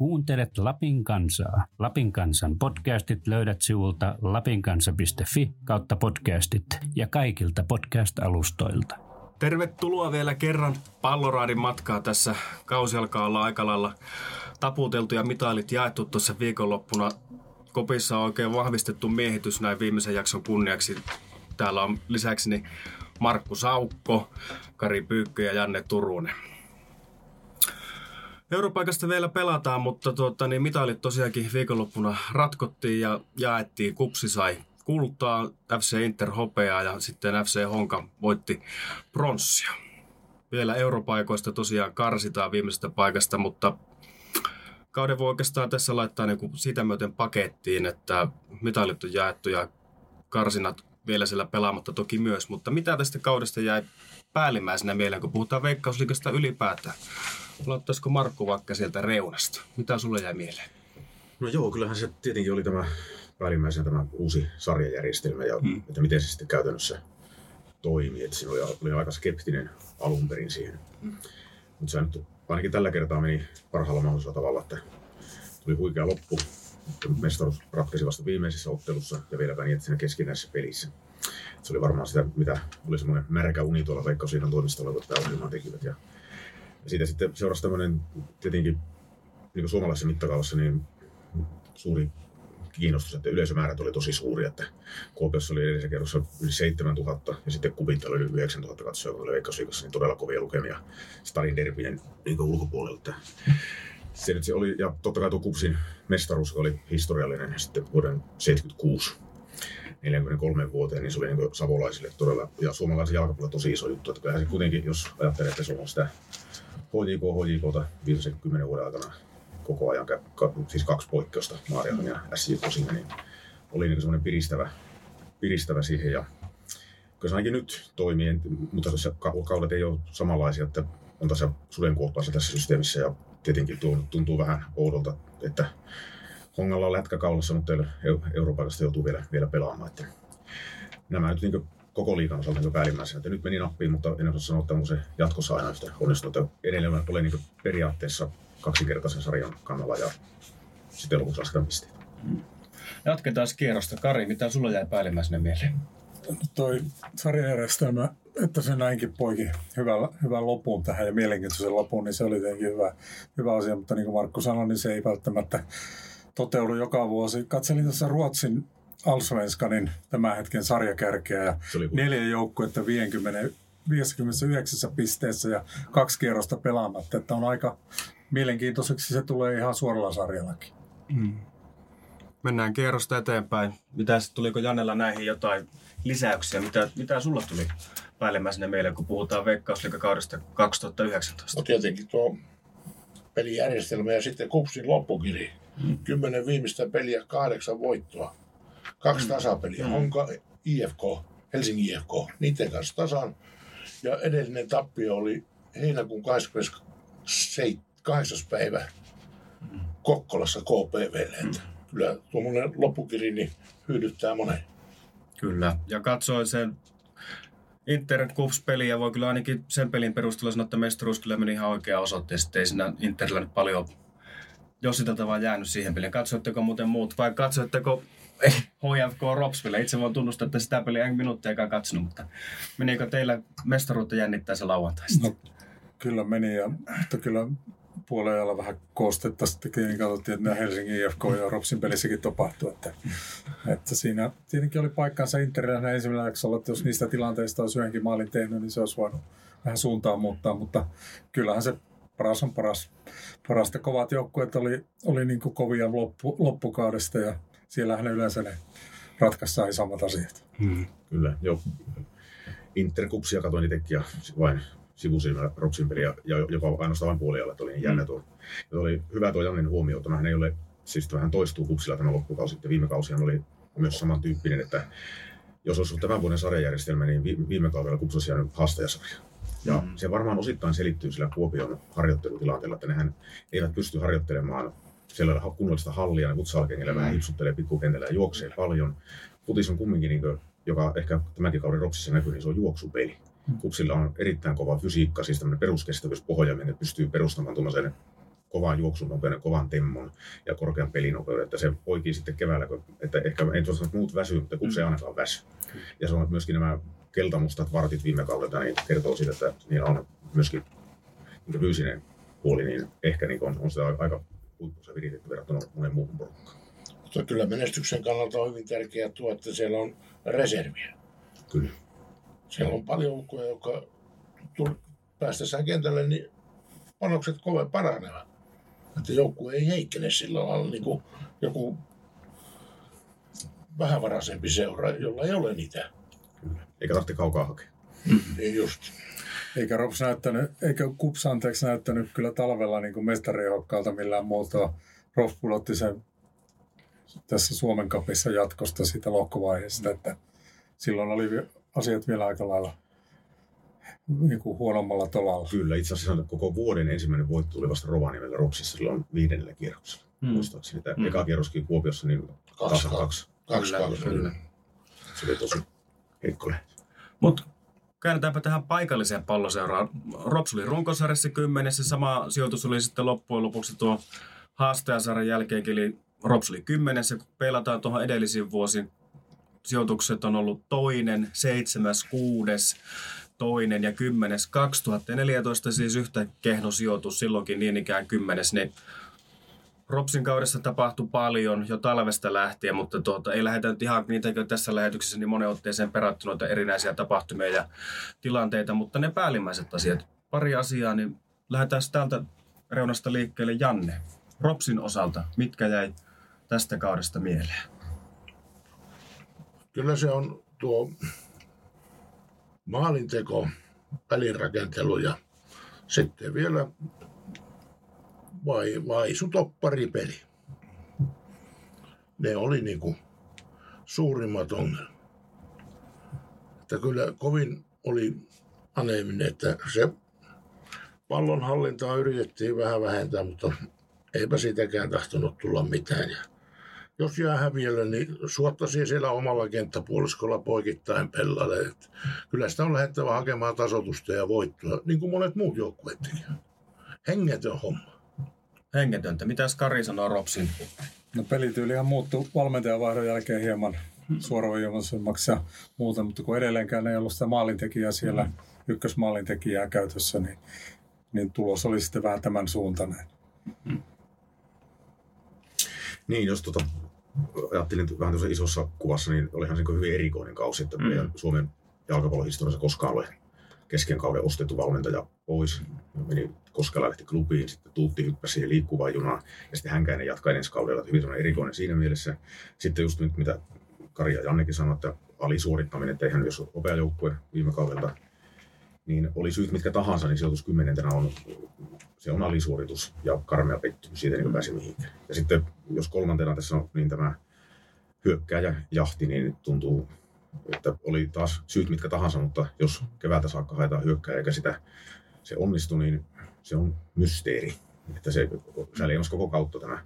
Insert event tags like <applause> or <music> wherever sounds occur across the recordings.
Kuuntelet Lapin kansaa. Lapin kansan podcastit löydät sivulta lapinkansa.fi kautta podcastit ja kaikilta podcast-alustoilta. Tervetuloa vielä kerran palloraadin matkaa tässä. Kausi alkaa olla aika lailla taputeltu ja mitalit jaettu tuossa viikonloppuna. Kopissa on oikein vahvistettu miehitys näin viimeisen jakson kunniaksi. Täällä on lisäksi Markku Saukko, Kari Pyykkö ja Janne Turunen. Europaikasta vielä pelataan, mutta tuota, niin mitalit tosiaankin viikonloppuna ratkottiin ja jaettiin. Kupsi sai kultaa, FC Inter hopeaa ja sitten FC Honka voitti pronssia. Vielä europaikoista tosiaan karsitaan viimeisestä paikasta, mutta kauden voi oikeastaan tässä laittaa niin kuin sitä myöten pakettiin, että mitalit on jaettu ja karsinat vielä siellä pelaamatta toki myös. Mutta mitä tästä kaudesta jäi päällimmäisenä mieleen, kun puhutaan veikkausliikasta ylipäätään? Aloittaisiko Markku vaikka sieltä reunasta? Mitä sulle jäi mieleen? No joo, kyllähän se tietenkin oli tämä päällimmäisenä tämä uusi sarjajärjestelmä ja hmm. että miten se sitten käytännössä toimii. Että siinä oli, oli aika skeptinen alun perin siihen. Hmm. Mutta se nyt ainakin tällä kertaa meni parhaalla mahdollisella tavalla, että tuli huikea loppu. Mestaruus ratkaisi vasta viimeisessä ottelussa ja vieläpä niin, että siinä keskinäisessä pelissä. Se oli varmaan sitä, mitä oli semmoinen märkä uni tuolla Veikkausliiton toimistolla, kun tämä ohjelmaa tekivät. Ja siitä sitten seurasi tämmöinen tietenkin niin suomalaisessa mittakaavassa niin suuri kiinnostus, että yleisömäärät oli tosi suuri, että Kuopiossa oli edellisessä kerrossa yli 7000 ja sitten Kupinta oli yli 9000 katsoja, kun oli Veikkausliikassa, niin todella kovia lukemia Stadin derbien niin ulkopuolelta. Se nyt se oli, ja totta kai tuo Kupsin mestaruus oli historiallinen sitten vuoden 76 43 vuoteen, niin se oli niin savolaisille todella, ja suomalaisen jalkapallon tosi iso juttu. Että kyllähän se kuitenkin, jos ajattelee, että se on sitä HJK, HJKta viimeisen kymmenen vuoden aikana koko ajan, siis kaksi poikkeusta, Maariahan ja SJK siinä, niin oli niin semmoinen piristävä, piristävä siihen. Ja kyllä se ainakin nyt toimii, mutta tässä kaudet ei ole samanlaisia, että on tässä sudenkuoppaassa tässä systeemissä ja tietenkin tuo tuntuu vähän oudolta, että Hongalla on lätkä kaulassa, mutta Euroopasta joutuu vielä, vielä pelaamaan. Että nämä nyt niin koko liikan osalta niin päällimmäisenä. Että nyt meni nappiin, mutta en osaa sanoa, että se jatkossa aina yhtä onnistunut. Edelleen olen niin periaatteessa kaksinkertaisen sarjan kannalla ja sitten lopuksi lasketaan pisteitä. Mm. Jatketaan kierrosta. Kari, mitä sulla jäi päällimmäisenä mieleen? Toi sarjajärjestelmä, että se näinkin poiki hyvän, hyvän lopun tähän ja mielenkiintoisen lopun, niin se oli tietenkin hyvä, hyvä asia, mutta niin kuin Markku sanoi, niin se ei välttämättä toteudu joka vuosi. Katselin tässä Ruotsin Allsvenskanin tämän hetken sarjakärkeä ja neljä joukkuetta 50, 59 pisteessä ja kaksi kierrosta pelaamatta. Että on aika mielenkiintoiseksi se tulee ihan suoralla sarjallakin. Mm. Mennään kierrosta eteenpäin. Mitä tuliko Janella näihin jotain lisäyksiä? Mitä, mitä sulla tuli päällimmäisenä mieleen, kun puhutaan veikkausliikakaudesta 2019? No tietenkin tuo pelijärjestelmä ja sitten kupsin loppukiri. Mm. Kymmenen viimeistä peliä, kahdeksan voittoa. Kaksi mm. tasapeliä. Mm. Onko IFK, Helsingin IFK, niiden kanssa tasan. Ja edellinen tappio oli heinäkuun 28. päivä. Kokkolassa KPVlle. Mm. Kyllä tuommoinen loppukiri niin hyödyttää monen. Kyllä, ja katsoin sen Inter Cups-peli ja voi kyllä ainakin sen pelin perusteella sanoa, että mestaruus kyllä meni ihan oikea osoitteeseen. Ei siinä Interillä nyt paljon Jossilta vaan jäänyt siihen peliin. Katsoitteko muuten muut vai katsoitteko <laughs> HFK Ropsville? Itse voin tunnustaa, että sitä peliä en minuuttiakaan katsonut, mutta menikö teillä mestaruutta jännittää se lauantaista? No, kyllä meni ja että kyllä puolella vähän koostetta sitten niin katsottiin, että Helsingin IFK ja Ropsin pelissäkin tapahtui. Että, että siinä tietenkin oli paikkansa Interillä ensimmäisellä jaksolla, että jos niistä tilanteista olisi yhdenkin maalin tehnyt, niin se olisi voinut vähän suuntaan muuttaa, mutta kyllähän se paras on paras. Parasta kovat joukkueet oli, oli niin kuin kovia loppu, loppukaudesta ja siellähän ne yleensä ne ratkaisi samat asiat. Hmm. Kyllä, joo. Interkupsia katoin itsekin ja vain sivusilmä Ropsin peliä ja jopa ainoastaan vain puolialla, että oli niin jännä tuo. Ja oli hyvä tuo Jannen huomio, hän ei ole, siis vähän toistuu kupsilla tämä loppukausi, että viime kausihan oli myös samantyyppinen, että jos olisi ollut tämän vuoden sarjajärjestelmä, niin viime kaudella kupsi olisi jäänyt haastajasarja. Ja mm. se varmaan osittain selittyy sillä Kuopion harjoittelutilanteella, että nehän eivät pysty harjoittelemaan sellailla kunnollista hallia, niin futsalkengillä vähän hipsuttelee pikkukentällä ja juoksee paljon. Futis on kumminkin, niin kuin, joka ehkä tämänkin kauden Ropsissa näkyy, niin se on juoksupeli. Mm. Kupsilla on erittäin kova fysiikka, siis tämmöinen peruskestävyys pohja, minne pystyy perustamaan tuollaisen kovan juoksunopeuden, kovan temmon ja korkean pelinopeuden, että se poikii sitten keväällä, että ehkä ei tuossa muut väsy, mutta kun se ainakaan väsy. Ja se on myöskin nämä keltamustat vartit viime kaudelta, niin kertoo siitä, että niillä on myöskin niin fyysinen puoli, niin ehkä niin on, on sitä aika huippuisa viritetty verrattuna monen muuhun porukkaan. Mutta kyllä menestyksen kannalta on hyvin tärkeää tuo, että siellä on reserviä. Kyllä. Siellä on paljon ukkoja, jotka päästessään kentälle, niin panokset kovin paranevat. Että joukkue ei heikkene sillä lailla niin kuin joku vähävaraisempi seura, jolla ei ole niitä. Eikä tarvitse kaukaa hakea. Niin just. Eikä Rops näyttänyt, eikä Kups anteeksi näyttänyt kyllä talvella niin kuin mestarihokkaalta millään muotoa. Rops pudotti sen tässä Suomen kapissa jatkosta siitä lohkovaiheesta, että silloin oli asiat vielä aika lailla niin kuin huonommalla tolalla. Kyllä, itse asiassa koko vuoden ensimmäinen voitto tuli vasta Rovaniemellä Ropsissa silloin viidennellä kierroksella. Mm. Mm. Muistaakseni. Tämä Mm. mm. eka kierroskin Kuopiossa, niin Kaksi, kaksi. Kaksi, Kyllä, kaksi. kyllä. Se oli tosi heikko. Mutta käännetäänpä tähän paikalliseen palloseuraan. Rops oli runkosarjassa kymmenessä, sama sijoitus oli sitten loppujen lopuksi tuo haastajasarjan jälkeenkin, eli Rops oli kymmenessä. Kun peilataan tuohon edellisiin vuosiin, sijoitukset on ollut toinen, seitsemäs, kuudes, toinen ja kymmenes. 2014 siis yhtä kehno sijoitus, silloinkin niin ikään kymmenes, niin Ropsin kaudessa tapahtui paljon jo talvesta lähtien, mutta tuota, ei lähdetä nyt ihan niitäkö tässä lähetyksessä niin monen otteeseen perattu noita erinäisiä tapahtumia ja tilanteita, mutta ne päällimmäiset asiat, pari asiaa, niin lähdetään täältä reunasta liikkeelle. Janne, Ropsin osalta, mitkä jäi tästä kaudesta mieleen? Kyllä se on tuo maalinteko, välirakentelu ja sitten vielä vai, vaisu topparipeli. Ne oli niinku suurimmat ongelmat. Että kyllä kovin oli aneeminen, että se pallonhallintaa yritettiin vähän vähentää, mutta eipä siitäkään tahtonut tulla mitään. Ja jos jää häviölle, niin suottaisi siellä omalla kenttäpuoliskolla poikittain pellalle. Kyllä sitä on lähettävä hakemaan tasotusta ja voittoa, niin kuin monet muut joukkueet tekevät. Hengetön homma. Hengetöntä. Mitäs Kari sanoo Ropsin? No pelityylihän muuttui valmentajavaihdon jälkeen hieman suoraviivaisemmaksi ja muuta, mutta kun edelleenkään ei ollut sitä maalintekijää siellä, ykkösmaalintekijää käytössä, niin, niin tulos oli sitten vähän tämän suuntainen. Niin, jos tota, ajattelin vähän tuossa isossa kuvassa, niin olihan se hyvin erikoinen kausi, että Mm. meidän Suomen jalkapallohistoriassa koskaan ole kesken kauden ostettu valmentaja pois. Meni Koskela lähti klubiin, sitten Tuutti hyppäsi siihen liikkuvaan junaan ja sitten Hänkäinen jatkaa ensi kaudella. Hyvin semmoinen erikoinen siinä mielessä. Sitten just nyt, mitä Kari ja Jannekin sanoi, että alisuorittaminen, että eihän jos opea joukkue viime kaudelta, niin oli syyt mitkä tahansa, niin sijoitus kymmenentenä on, se on alisuoritus ja karmea pettymys, siitä ei niin pääse mihinkään. Ja sitten jos kolmantena tässä on niin tämä hyökkääjä jahti, niin tuntuu, että oli taas syyt mitkä tahansa, mutta jos keväältä saakka haetaan hyökkääjä eikä sitä se onnistu, niin se on mysteeri. Että se, leimasi koko kautta tämä,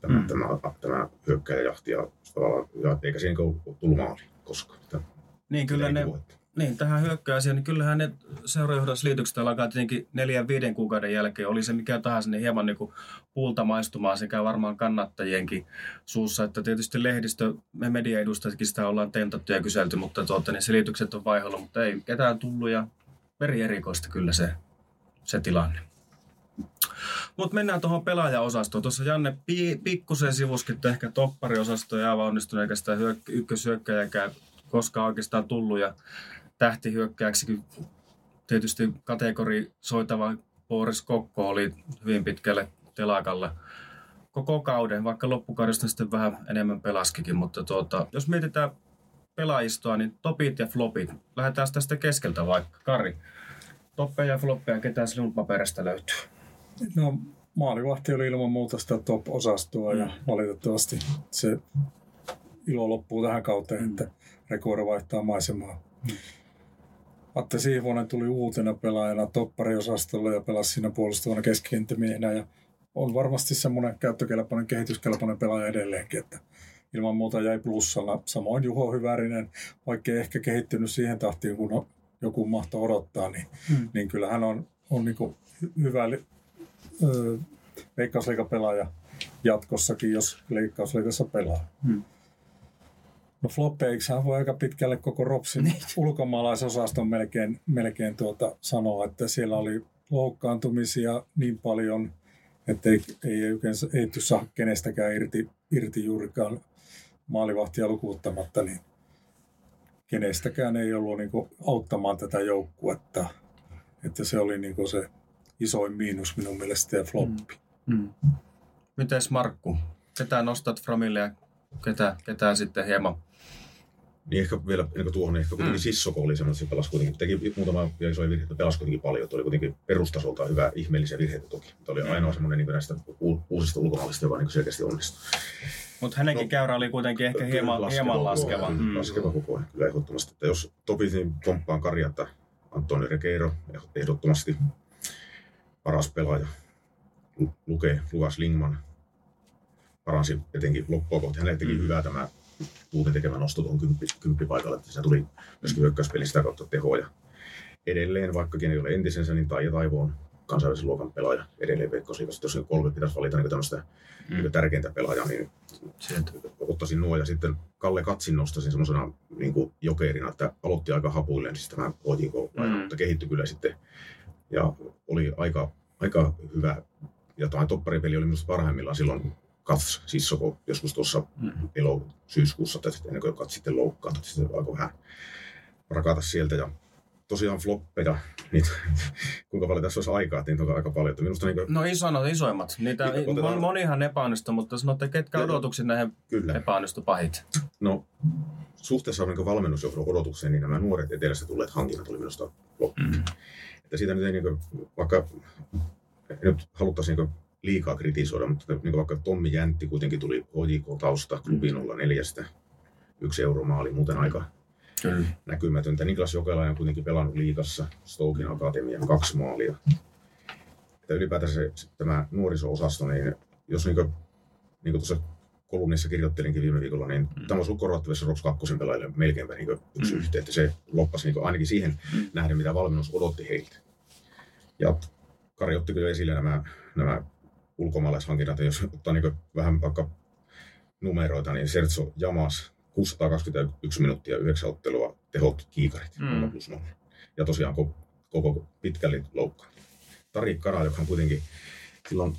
tämä, Mm. tämä, tämä hyökkääjäjahti ja, tavallaan- ja eikä siihen tullut maali koskaan. Että Niin kyllä ne, ei niin tähän hyökkääsiin, niin kyllähän ne seurajohdosliitykset alkaa tietenkin neljän viiden kuukauden jälkeen, oli se mikä tahansa, niin hieman niin kuin puulta maistumaan sekä varmaan kannattajienkin suussa, että tietysti lehdistö, me mediaedustajatkin sitä ollaan tentattu ja kyselty, mutta tuota, niin selitykset on vaihdella, mutta ei ketään tullut ja veri erikoista kyllä se, se tilanne. Mutta mennään tuohon pelaajaosastoon. Tuossa Janne pi- pikkusen sivuskitte ehkä toppariosastoa ja aivan onnistunut, eikä sitä hyök- ykköshyökkäjäkään koskaan oikeastaan tullut. Ja tähtihyökkääksikin tietysti kategori soitava Boris Kokko oli hyvin pitkälle telakalla koko kauden, vaikka loppukaudesta sitten vähän enemmän pelaskikin. Mutta tuota, jos mietitään pelaajistoa, niin topit ja flopit. Lähdetään tästä keskeltä vaikka. Kari, toppeja ja floppeja, ketä sinun paperista löytyy? No maalivahti oli ilman muuta sitä top-osastoa ja valitettavasti se ilo loppuu tähän kauteen, että Rekord vaihtaa maisemaa. Atte Siivonen tuli uutena pelaajana toppariosastolla ja pelasi siinä puolustavana keskikenttämiehenä ja on varmasti semmoinen käyttökelpoinen, kehityskelpoinen pelaaja edelleenkin, että ilman muuta jäi plussalla. Samoin Juho Hyvärinen, vaikka ehkä kehittynyt siihen tahtiin, kun on- joku mahtoi odottaa, niin, Hmm. niin kyllä hän on, on niin hyvä li- ö, veikkausliikapelaaja jatkossakin, jos leikkausliikassa pelaa. Hmm. No floppeiksihan voi aika pitkälle koko Ropsin Niin. ulkomaalaisosaston melkein, melkein tuota sanoa, että siellä oli loukkaantumisia niin paljon, että ei, ei, yleensä, ei saa kenestäkään irti, irti juurikaan maalivahtia lukuuttamatta, niin kenestäkään ei ollut niin kuin, auttamaan tätä joukkuetta. Että se oli niin kuin, se isoin miinus minun mielestä ja floppi. Mm. Mites Markku? Ketä nostat Framille ja ketä, ketä sitten hieman? Niin ehkä vielä ennen kuin tuohon, niin ehkä kuitenkin Mm. Sissoko oli semmoinen, että se pelasi kuitenkin, teki muutama ja isoja virheitä, mutta pelasi kuitenkin paljon. Tuo oli kuitenkin perustasolta hyvä, ihmeellisiä virheitä toki. Tämä oli ainoa semmoinen niin näistä uusista ulkomaalaisista, joka niin selkeästi onnistui. Mutta hänenkin No, käyrä oli kuitenkin ehkä hieman laskeva. Hieman laskeva. Mm. Laskeva koko ajan, kyllä ehdottomasti. Että jos topisin komppaan Karjata, Antoni Rekeiro, ehdottomasti paras pelaaja. Lu- Luke, Lukas Lingman paransi etenkin loppua kohti. Hänelle teki Mm. hyvää tämä Tuutin tekemä nosto tuohon kymppi, kymppipaikalle, että se tuli myöskin hyökkäyspeli sitä kautta tehoja. Edelleen, vaikkakin ei ole entisensä, niin Taija Taivo on kansainvälisen luokan pelaaja edelleen Veikkausliigassa. Jos kolme pitäisi valita niin tämmöistä Mm. niin tärkeintä pelaajaa, niin Sieltä. ottaisin nuo ja sitten Kalle Katsin nostaisin semmoisena niin jokerina, että aloitti aika hapuilleen siis tämä OJK, Mm. mutta kehittyi kyllä sitten ja oli aika, aika hyvä. Ja tämä topparipeli oli minusta parhaimmillaan silloin Kats Sissoko joskus tuossa Mm. elo syyskuussa, tai sitten ennen kuin Kats sitten loukkaantui, sitten alkoi vähän rakata sieltä ja tosiaan floppeja, niin <laughs> kuinka paljon tässä olisi aikaa, että niitä on aika paljon. Että minusta niin No isona, isoimmat. Niitä, Niitä otetaan- mon- monihan epäonnistui, mutta sanotte, ketkä Joo. odotukset näihin kyllä, epäonnistu pahit? No, suhteessa niin valmennusjohdon odotukseen, niin nämä nuoret etelästä tulleet hankinnat oli minusta loppu. Mm. Että siitä nyt ei, niin kuin, vaikka nyt haluttaisiin niin liikaa kritisoida, mutta niin kuin vaikka Tommi Jäntti kuitenkin tuli HJK-tausta klubin 04, yksi euromaali, muuten aika Kyllä. näkymätöntä. Niklas Jokelainen on kuitenkin pelannut liigassa, Stokin Akatemian kaksi maalia. Että ylipäätänsä se, tämä nuoriso-osasto, niin jos niin kuin, niin kuin tuossa kolumnissa kirjoittelinkin viime viikolla, niin mm. tämä olisi ollut korvattavissa Rops 2 pelaajille melkeinpä niin yksi Mm. yhteen, että se loppasi niin ainakin siihen Mm. nähden, mitä valmennus odotti heiltä. Ja Kari otti kyllä esille nämä, nämä ulkomaalaishankinnat, jos ottaa niin vähän vaikka numeroita, niin Sertso Jamas 621 minuuttia, 9 ottelua, tehot kiikarit, Mm. 0 plus 0. Ja tosiaan koko, koko pitkälle loukkaan. Tari Kara, joka on kuitenkin, sillä on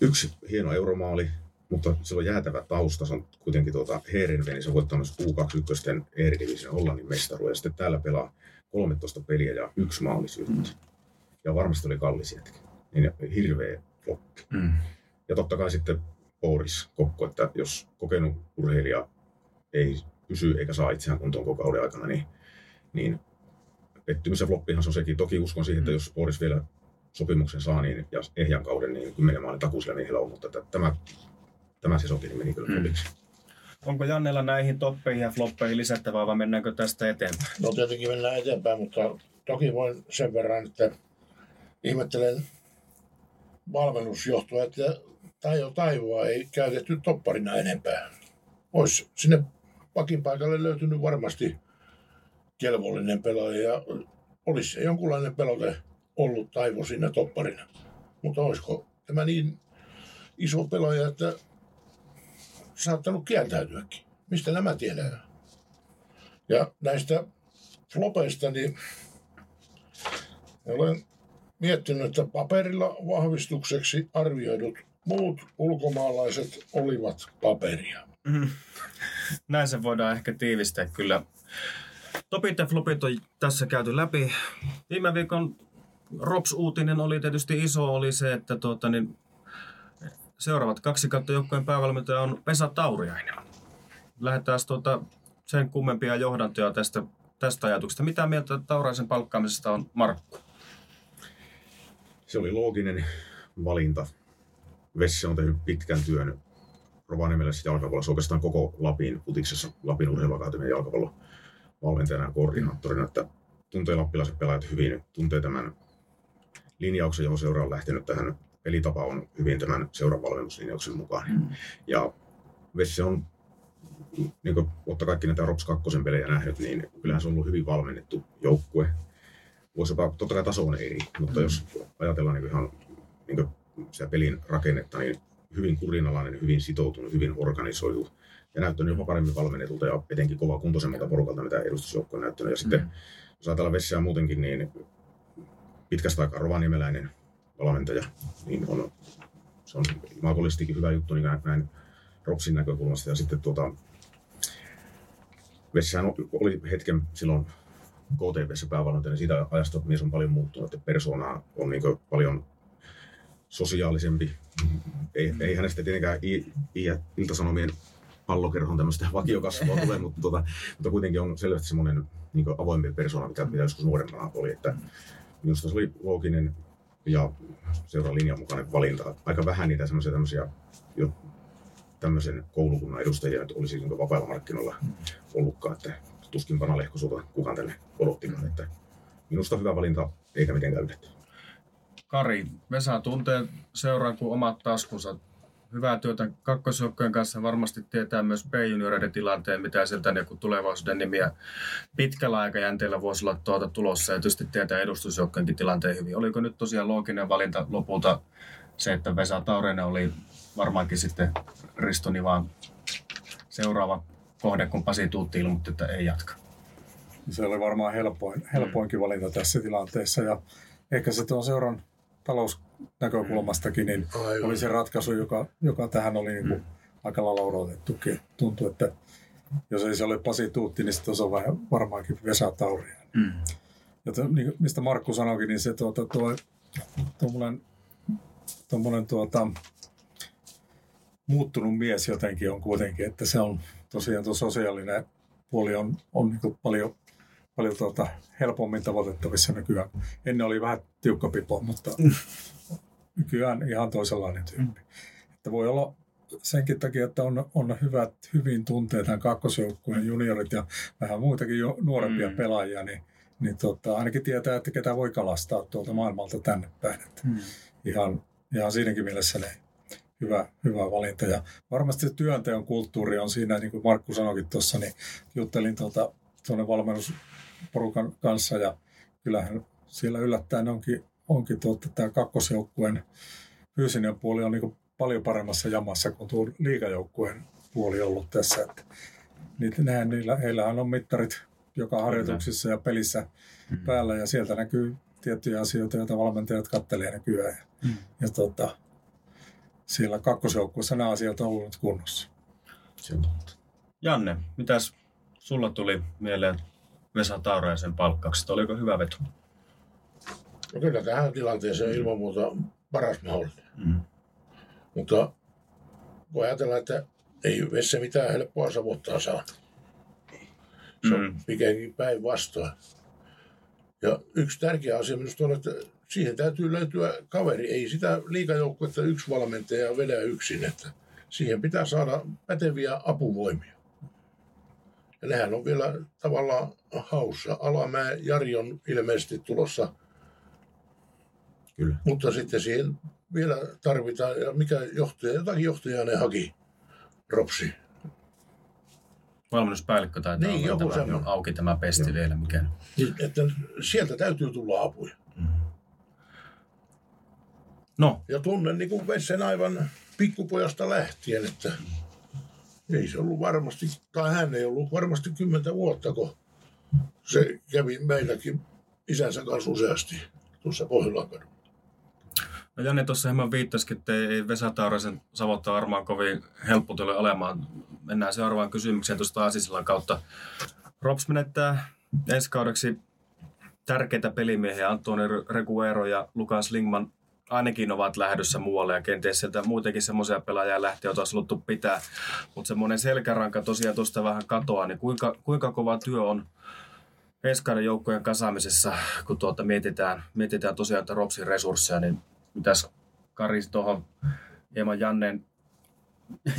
yksi hieno euromaali, mutta se on jäätävä tausta. Se on kuitenkin tuota Heerenveni, se on voittanut U21 Eredivision Hollannin mestaruuden. Ja sitten täällä pelaa 13 peliä ja yksi maalisyyttä. Mm. Ja varmasti oli kallis jätkä. Niin hirveä floppi. Mm. Ja totta kai sitten Boris Kokko, että jos kokenut urheilija ei pysy eikä saa itseään kuntoon koko kauden aikana, niin, niin pettymys ja floppihan se on sekin. Toki uskon siihen, että jos Boris vielä sopimuksen saa niin, ja ehjän kauden, niin kymmenen maalin takuisilla miehillä on, mutta että tämä, tämä sesonkin niin meni kyllä Mm. Onko Jannella näihin toppeihin ja floppeihin lisättävää vai mennäänkö tästä eteenpäin? No tietenkin mennään eteenpäin, mutta toki voin sen verran, että ihmettelen valmennusjohtoa, että Taijo Taivoa ei käytetty topparina enempää. Olisi sinne pakin paikalle löytynyt varmasti kelvollinen pelaaja ja olisi se jonkunlainen pelote ollut Taivo siinä topparina. Mutta olisiko tämä niin iso pelaaja, että saattanut kieltäytyäkin? Mistä nämä tiedetään? Ja näistä flopeista, niin olen miettinyt, että paperilla vahvistukseksi arvioidut muut ulkomaalaiset olivat paperia. Mm. <laughs> Näin se voidaan ehkä tiivistää kyllä. Topit ja flopit on tässä käyty läpi. Viime viikon Rops-uutinen oli tietysti iso, oli se, että tuota, niin seuraavat kaksi kautta joukkojen päävalmentaja on Vesa Tauriainen. Lähdetään tuota, sen kummempia johdantoja tästä, tästä ajatuksesta. Mitä mieltä Tauraisen palkkaamisesta on Markku? Se oli looginen valinta. Vesse on tehnyt pitkän työn Rovaniemeläisessä jalkapallossa, oikeastaan koko Lapin futiksessa, Lapin urheiluakatemian jalkapallon valmentajana ja koordinaattorina, että tuntee lappilaiset pelaajat hyvin, tuntee tämän linjauksen, johon seura on lähtenyt tähän. Pelitapa on hyvin tämän seuran valmennuslinjauksen mukaan. Mm. Ja Vesse on, niin kuin ottaa kaikki näitä Rops 2 pelejä nähnyt, niin kyllähän se on ollut hyvin valmennettu joukkue. Voisi jopa, totta kai taso on eri, mutta jos ajatellaan niin ihan niin sitä pelin rakennetta, niin hyvin kurinalainen, hyvin sitoutunut, hyvin organisoitu ja näyttänyt jopa paremmin valmennetulta ja etenkin kova kuntoisemmalta porukalta, mitä edustusjoukko on näyttänyt. Ja sitten, jos ajatellaan Vessiä muutenkin, niin pitkästä aikaa rovaniemeläinen valmentaja, niin on, se on maakollistikin hyvä juttu niin näin Ropsin näkökulmasta. Ja sitten tuota, Vessihän oli hetken silloin KTVssä päävalmentaja, niin siitä ajasta mies on paljon muuttunut, että persoona on niin paljon sosiaalisempi. Ei, ei hänestä tietenkään i, i, iltasanomien pallokerhon tämmöistä vakiokasvua tule, mutta, tuota, mutta kuitenkin on selvästi semmoinen niin avoimempi persoona, mitä, mitä joskus nuorempana oli. Että minusta se oli looginen ja seuran linjan mukainen valinta. Aika vähän niitä semmoisia tämmöisiä jo tämmöisen koulukunnan edustajia nyt olisi niin vapailla markkinoilla ollutkaan, että tuskin panalehkosuuta kukaan tänne odottikaan. Että minusta hyvä valinta eikä mitenkään yllätty. Kari, Vesa tuntee seuraan kuin omat taskunsa. Hyvää työtä kakkosjoukkojen kanssa. Varmasti tietää myös B-junioreiden tilanteen, mitä sieltä niin tulevaisuuden nimiä pitkällä aikajänteellä voisi olla tuota tulossa. Ja tietysti tietää edustusjoukkojenkin tilanteen hyvin. Oliko nyt tosiaan looginen valinta lopulta se, että Vesa Taurenen oli varmaankin sitten Ristoni vaan seuraava kohde, kun Pasi Tuutti ilmoitti, että ei jatka. Se oli varmaan helpoin, helpoinkin valinta tässä tilanteessa ja ehkä se tuon seuran talousnäkökulmastakin niin Aivan. oli se ratkaisu, joka, joka tähän oli niin kuin mm. aika lailla odotettukin. Tuntui, että jos ei se ole Pasi Tuutti, niin sitten se on vähän varmaankin Vesa Tauria. Mm. Ja to, niin, mistä Markku sanoikin, niin se tuota, tuo, tuommoinen, tuommoinen tuota, muuttunut mies jotenkin on kuitenkin, että se on tosiaan tuo sosiaalinen puoli on, on niin paljon, paljon tuota, helpommin tavoitettavissa nykyään. Ennen oli vähän tiukka pipo, mutta nykyään ihan toisenlainen tyyppi. Että voi olla senkin takia, että on, on hyvät, hyvin tuntee tämän kakkosjoukkueen juniorit ja vähän muitakin jo nuorempia mm. pelaajia, niin, niin tota, ainakin tietää, että ketä voi kalastaa tuolta maailmalta tänne päin. Että mm. ihan, ihan siinäkin mielessä ne hyvä, hyvä valinta. Ja varmasti työnteon kulttuuri on siinä, niin kuin Markku sanoikin tuossa, niin juttelin tuota, tuonne valmennusporukan kanssa ja kyllähän siellä yllättäen onkin, onkin tuota, tämä kakkosjoukkueen fyysinen puoli on niin paljon paremmassa jamassa kuin tuo liikajoukkueen puoli ollut tässä. Että niitä, näin, niillä, heillähän on mittarit joka harjoituksissa ja pelissä mm. päällä ja sieltä näkyy tiettyjä asioita, joita valmentajat kattelee nykyään. Ja, mm. ja tota, siellä kakkosjoukkueessa nämä asiat on ollut kunnossa. Janne, mitäs sulla tuli mieleen Vesa Tauraisen palkkauksesta? Oliko hyvä veto? No kyllä tähän tilanteeseen on ilman muuta paras mahdollinen. Mm. Mutta voi ajatella, että ei Vesse mitään helppoa savuttaa saa. Se on mm. pikemminkin päinvastoin. Ja yksi tärkeä asia minusta on, että siihen täytyy löytyä kaveri. Ei sitä liikajoukkuetta yksi valmentaja vedä yksin, että siihen pitää saada päteviä apuvoimia. Ja nehän on vielä tavallaan haussa. Alamäe Jari on ilmeisesti tulossa. Kyllä. Mutta sitten siihen vielä tarvitaan, ja mikä johtaja, jotakin johtajaa ne haki, Ropsi. Valmennuspäällikkö taitaa niin, olla joku tämä, auki tämä pesti Joo. vielä. Mikä... Niin, että sieltä täytyy tulla apuja. No. Ja tunnen niin kuin sen aivan pikkupojasta lähtien, että ei se ollut varmasti, tai hän ei ollut varmasti kymmentä vuotta, kun se kävi meilläkin isänsä kanssa useasti tuossa Pohjolan No Janne tuossa hieman viittasikin, että ei Vesa Taurasen savotta varmaan kovin helppo tule olemaan. Mennään seuraavaan kysymykseen tuosta Asisillan kautta. Rops menettää ensi kaudeksi tärkeitä pelimiehiä, Antoni Reguero ja Lukas Lingman ainakin ovat lähdössä muualle ja kenties sieltä muutenkin semmoisia pelaajia lähtee, joita olisi haluttu pitää. Mutta semmoinen selkäranka tosiaan tuosta vähän katoaa, niin kuinka, kuinka kova työ on Eskaiden joukkojen kasaamisessa, kun tuota mietitään, mietitään tosiaan että Ropsin resursseja, niin mitäs Kari tuohon hieman Jannen,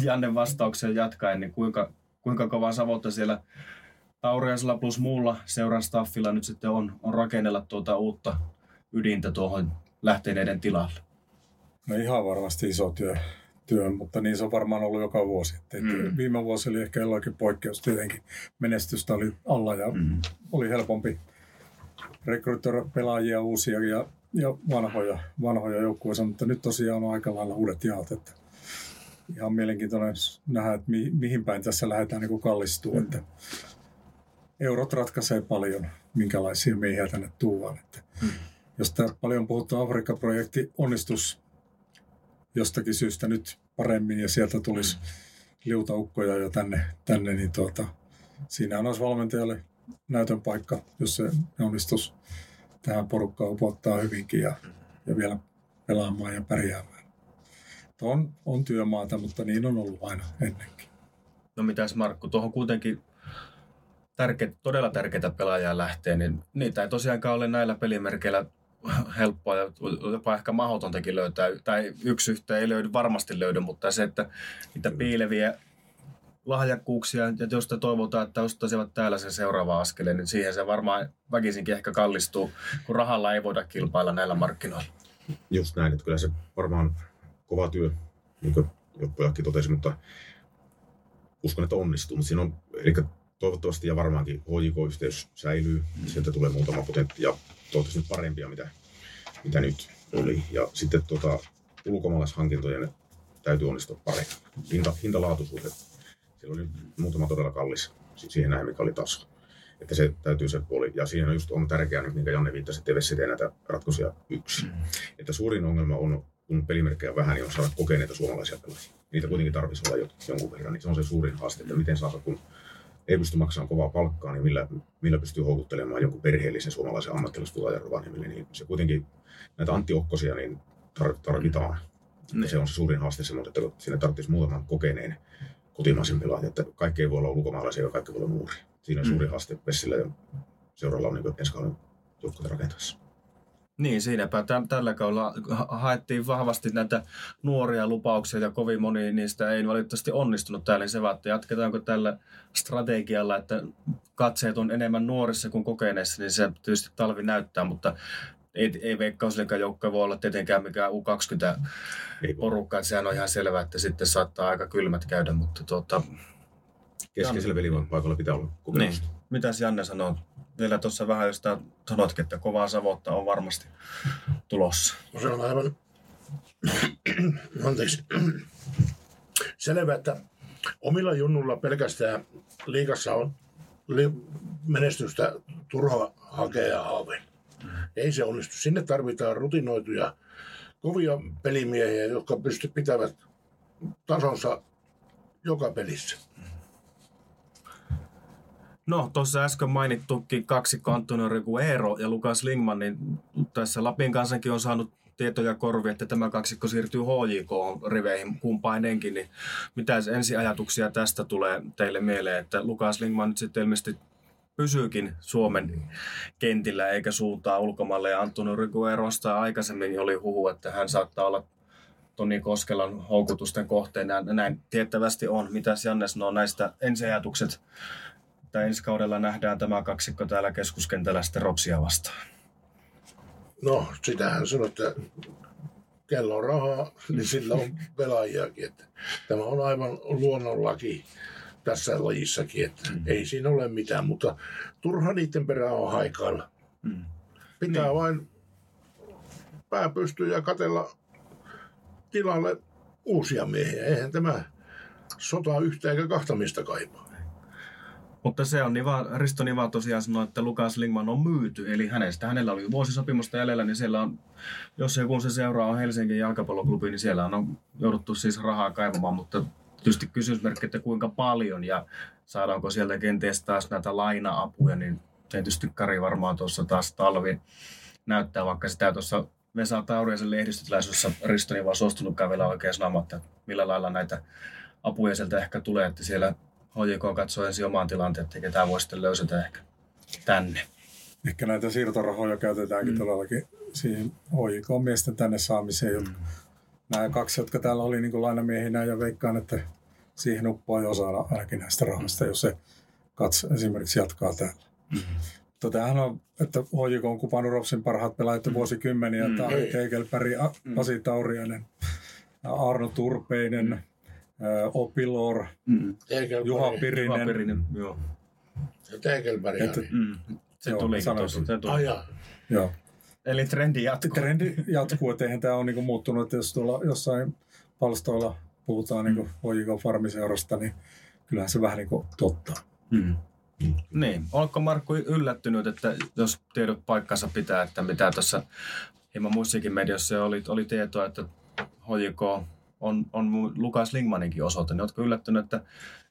Jannen vastaukseen jatkaen, niin kuinka, kuinka kova savotta siellä Tauriasella plus muulla seuran staffilla nyt sitten on, on rakennella tuota uutta ydintä tuohon lähteneiden tilalle? No ihan varmasti iso työ, työ mutta niin se on varmaan ollut joka vuosi. Mm. Viime vuosi oli ehkä jollakin poikkeus tietenkin. Menestystä oli alla ja mm. oli helpompi, rekrytoida pelaajia uusia ja, ja vanhoja, vanhoja joukkueita, mutta nyt tosiaan on aika lailla uudet jaot, että ihan mielenkiintoinen nähdä, että mi, mihin päin tässä lähdetään niin kallistuu, että eurot ratkaisee paljon, minkälaisia miehiä tänne tuodaan. Että mm. Jos tämä paljon puhuttu Afrikka-projekti onnistus jostakin syystä nyt paremmin ja sieltä tulisi mm. liutaukkoja jo tänne, tänne niin tuota, siinä on olisi valmentajalle näytön paikka, jos se onnistus tähän porukkaan upottaa hyvinkin ja, ja vielä pelaamaan ja pärjäämään. On, on työmaata, mutta niin on ollut aina ennenkin. No mitäs Markku, tuohon kuitenkin tärke, todella tärkeitä pelaajia lähtee, niin niitä ei tosiaankaan ole näillä pelimerkeillä helppoa ja jopa ehkä mahdotontakin löytää. Tai yksi yhteen ei löydy, varmasti löydy, mutta se, että niitä piileviä lahjakkuuksia, ja jos te toivotaan, että ostaisivat täällä sen seuraava askeleen, niin siihen se varmaan väkisinkin ehkä kallistuu, kun rahalla ei voida kilpailla näillä markkinoilla. Just näin, että kyllä se varmaan kova työ, niin kuin joku totesi, mutta uskon, että onnistuu. Mutta siinä on, eli toivottavasti ja varmaankin HJK-yhteys säilyy. Sieltä tulee muutama potentti ja toivottavasti parempia, mitä, mitä nyt oli. Ja sitten tuota, ulkomaalaishankintojen täytyy onnistua paremmin. Hinta, hintalaatuisuudet. Siellä oli muutama todella kallis siihen nähden, mikä oli taso. Että se täytyy se puoli. Ja siihen on just on tärkeää nyt, minkä Janne viittasi, että TVC tee näitä ratkaisuja yksi. Mm. Että suurin ongelma on, kun pelimerkkejä on vähän, niin on saada kokeneita suomalaisia pelaajia. Niitä kuitenkin tarvitsisi olla jonkun verran. Niin se on se suurin haaste, että miten saada, kun ei pysty maksamaan kovaa palkkaa, niin millä, millä pystyy houkuttelemaan jonkun perheellisen suomalaisen ammattilaistulaajan Rovaniemelle, niin se kuitenkin näitä Antti Okkosia niin tarvitaan. Mm. Se on se suurin haaste semmoinen, että siinä tarvitsisi muutaman kokeneen kotimaisen pelaajan, että kaikki ei voi olla ulkomaalaisia ja kaikki voi olla nuori. Siinä on mm. suuri haaste Pessillä ja seuraavalla on niin ensi kauden joukkueita rakentaessa. Niin, siinäpä tällä kaudella haettiin vahvasti näitä nuoria lupauksia ja kovin moni niistä ei valitettavasti onnistunut täällä. Se vaatii, jatketaanko tällä strategialla, että katseet on enemmän nuorissa kuin kokeneissa, niin se tietysti talvi näyttää, mutta ei, ei veikkausliikan joukkoja voi olla tietenkään mikään U20-porukka, että sehän on ihan selvää, että sitten saattaa aika kylmät käydä, mutta tuota... Keskeisellä pelipaikalla pitää olla kokemusta. Niin. Mitäs Janne sanoo vielä tuossa vähän josta sanotkin, että kovaa savotta on varmasti tulossa. No se on aivan, anteeksi, selvä, että omilla junnulla pelkästään liikassa on menestystä turha hakea ja. Ei se onnistu. Sinne tarvitaan rutinoituja, kovia pelimiehiä, jotka pysty pitävät tasonsa joka pelissä. No, tuossa äsken mainittukin kaksi Antonio Reguero ja Lukas Lingman, niin tässä Lapin kansankin on saanut tietoja korvi, että tämä kaksikko siirtyy HJK-riveihin kumpainenkin, niin mitä ensiajatuksia tästä tulee teille mieleen, että Lukas Lingman nyt sitten ilmeisesti pysyykin Suomen kentillä eikä suuntaa ulkomaille ja Antonio Reguerosta aikaisemmin oli huhu, että hän saattaa olla Toni Koskelan houkutusten kohteena. Näin tiettävästi on. Mitäs Janne sanoo näistä ensiajatukset että ensi kaudella nähdään tämä kaksikko täällä keskuskentällä sitten Ropsia vastaan? No, sitähän sanoo, että kello on rahaa, <laughs> niin sillä on pelaajiakin. Että tämä on aivan luonnonlaki tässä lajissakin, että mm. ei siinä ole mitään, mutta turha niiden perään on haikailla. Mm. Pitää niin. vain pää pystyä ja katella tilalle uusia miehiä. Eihän tämä sota yhtä eikä kahta mistä kaipaa. Mutta se on Niva, Risto Niva tosiaan sanoi, että Lukas Lingman on myyty, eli hänestä, hänellä oli vuosisopimusta jäljellä, niin siellä on, jos joku se seuraa on Helsingin jalkapalloklubi, niin siellä on jouduttu siis rahaa kaivamaan, mutta tietysti kysymysmerkki, että kuinka paljon ja saadaanko sieltä kenties taas näitä laina-apuja, niin tietysti Kari varmaan tuossa taas talvi näyttää, vaikka sitä tuossa Vesa Tauriasen lehdistötilaisuudessa Risto Niva suostunutkaan vielä oikein sanomaan, että millä lailla näitä apuja sieltä ehkä tulee, että siellä HJK katsoo ensin omaan tilanteen, että ketään voi sitten löysätä ehkä tänne. Ehkä näitä siirtorahoja käytetäänkin mm. todellakin siihen HJK-miesten tänne saamiseen. Mm. Nämä kaksi, jotka täällä oli niin lainamiehinä ja veikkaan, että siihen uppoaa jo saada ainakin näistä rahoista, jos se kats esimerkiksi jatkaa täällä. Mutta tämähän on, että HJK on kupannut Ropsin parhaat pelaajat mm. vuosikymmeniä. Mm. Tämä Tegelpäri, mm. Pasi Taurianen, Arno Turpeinen, mm Opilor, mm. Juha Pirinen. Juha Pirinen joo. Ja Tegelberg. Mm. Se tuli tuossa. Se tuli. Jaa. Joo. Eli trendi jatkuu. Trendi jatkuu, että eihän tämä ole niinku muuttunut, että jos tuolla jossain palstoilla puhutaan niinku Ojiko farmiseurasta, niin kyllähän se vähän niinku totta. Mm. Niin. Oletko Markku yllättynyt, että jos tiedot paikkansa pitää, että mitä tässä hieman muissakin medioissa oli, oli tietoa, että HJK on, on Lukas Lingmaninkin osoite, niin oletko yllättynyt, että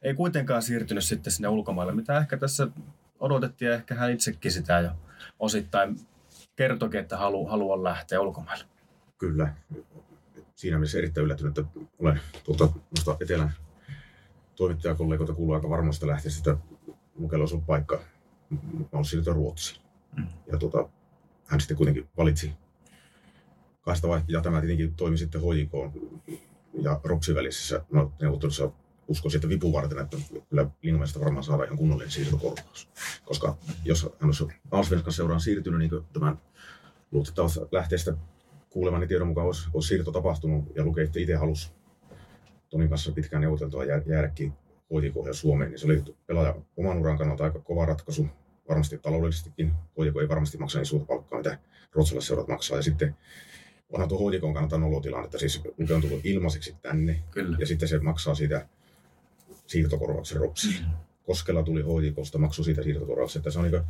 ei kuitenkaan siirtynyt sitten sinne ulkomaille, mitä ehkä tässä odotettiin ja ehkä hän itsekin sitä jo osittain kertoikin, että halu, haluaa lähteä ulkomaille. Kyllä. Siinä mielessä erittäin yllättynyt, että olen tuolta etelän toimittajakollegoita kuuluu aika varmasta lähteä sitä Lukella ollut paikka. Mä olisin siirtyä Ruotsiin. Mm. Ja tota, hän sitten kuitenkin valitsi kahdesta vai- ja tämä tietenkin toimi sitten HJK ja Ropsin välisessä no, neuvottelussa uskoisin, että vipu varten, että kyllä Lindmanista varmaan saadaan ihan kunnollinen siirtokorvaus. Koska jos hän olisi Alsvenskan seuraan siirtynyt, niin tämän luotettavasta lähteestä kuulemani tiedon mukaan olisi, olisi siirto tapahtunut ja Luke itse halusi Tonin kanssa pitkään neuvoteltua jää- jäädäkin HJK ja Suomeen, niin se oli pelaaja oman uran kannalta aika kova ratkaisu. Varmasti taloudellisestikin. HJK ei varmasti maksa niin suurta palkkaa, mitä ruotsalaiset seurat maksaa. Ja sitten onhan tuo HJK kannalta nolotilanne, että siis Luke on tullut ilmaiseksi tänne Kyllä. ja sitten se maksaa siitä siirtokorvauksen ropsiin. Koskela tuli HJKsta, maksoi siitä siirtokorvauksen, että se on niin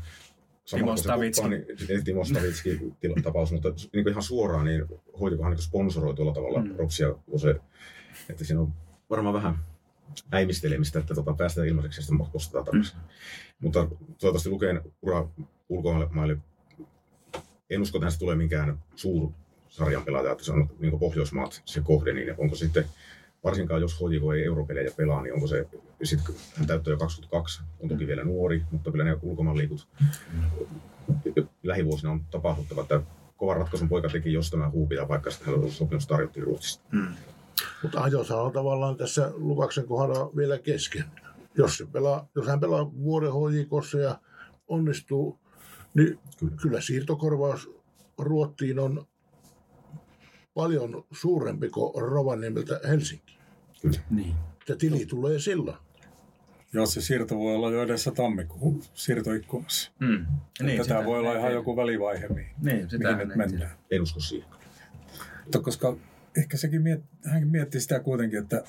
Timo kuin Stavitski. niin, Timo Stavitski tapaus, mutta niin ihan suoraan, niin HJKhan niin sponsoroi tuolla tavalla Mm. mm. Ropsia, kun se, että siinä on varmaan vähän äimistelemistä, että tota, päästään ilmaiseksi ja sitten ostetaan takaisin. Mm. Mutta toivottavasti Lukeen ura ulkomaille, en usko, että tulee minkään suur sarjan pelaaja, että se on niin Pohjoismaat se kohde, niin onko sitten, varsinkaan jos HJK ei europelejä pelaa, niin onko se, kun hän täyttää jo 22, on toki vielä nuori, mutta kyllä ne ulkomaanliikut lähivuosina on tapahduttava, että kovan ratkaisun poika teki, jos tämä huupia, vaikka sitten hänellä sopimus tarjottiin Ruotsista. Mm. Mutta Ajosa on tavallaan tässä Lukaksen kohdalla vielä kesken. Jos, se pelaa, jos hän pelaa vuoden HJKssa ja onnistuu, niin kyllä, kyllä siirtokorvaus Ruottiin on paljon suurempi kuin Rovaniemeltä Helsinki. Kyllä. Niin. Ja tili tulee silloin. Joo, se siirto voi olla jo edessä tammikuun siirtoikkunassa. Mm. Niin, Tätä sitä voi olla ihan joku välivaihe, mihin, Niin, sitä mihin nyt mennään. En usko siihen. Mutta koska ehkä sekin miet, hän mietti sitä kuitenkin, että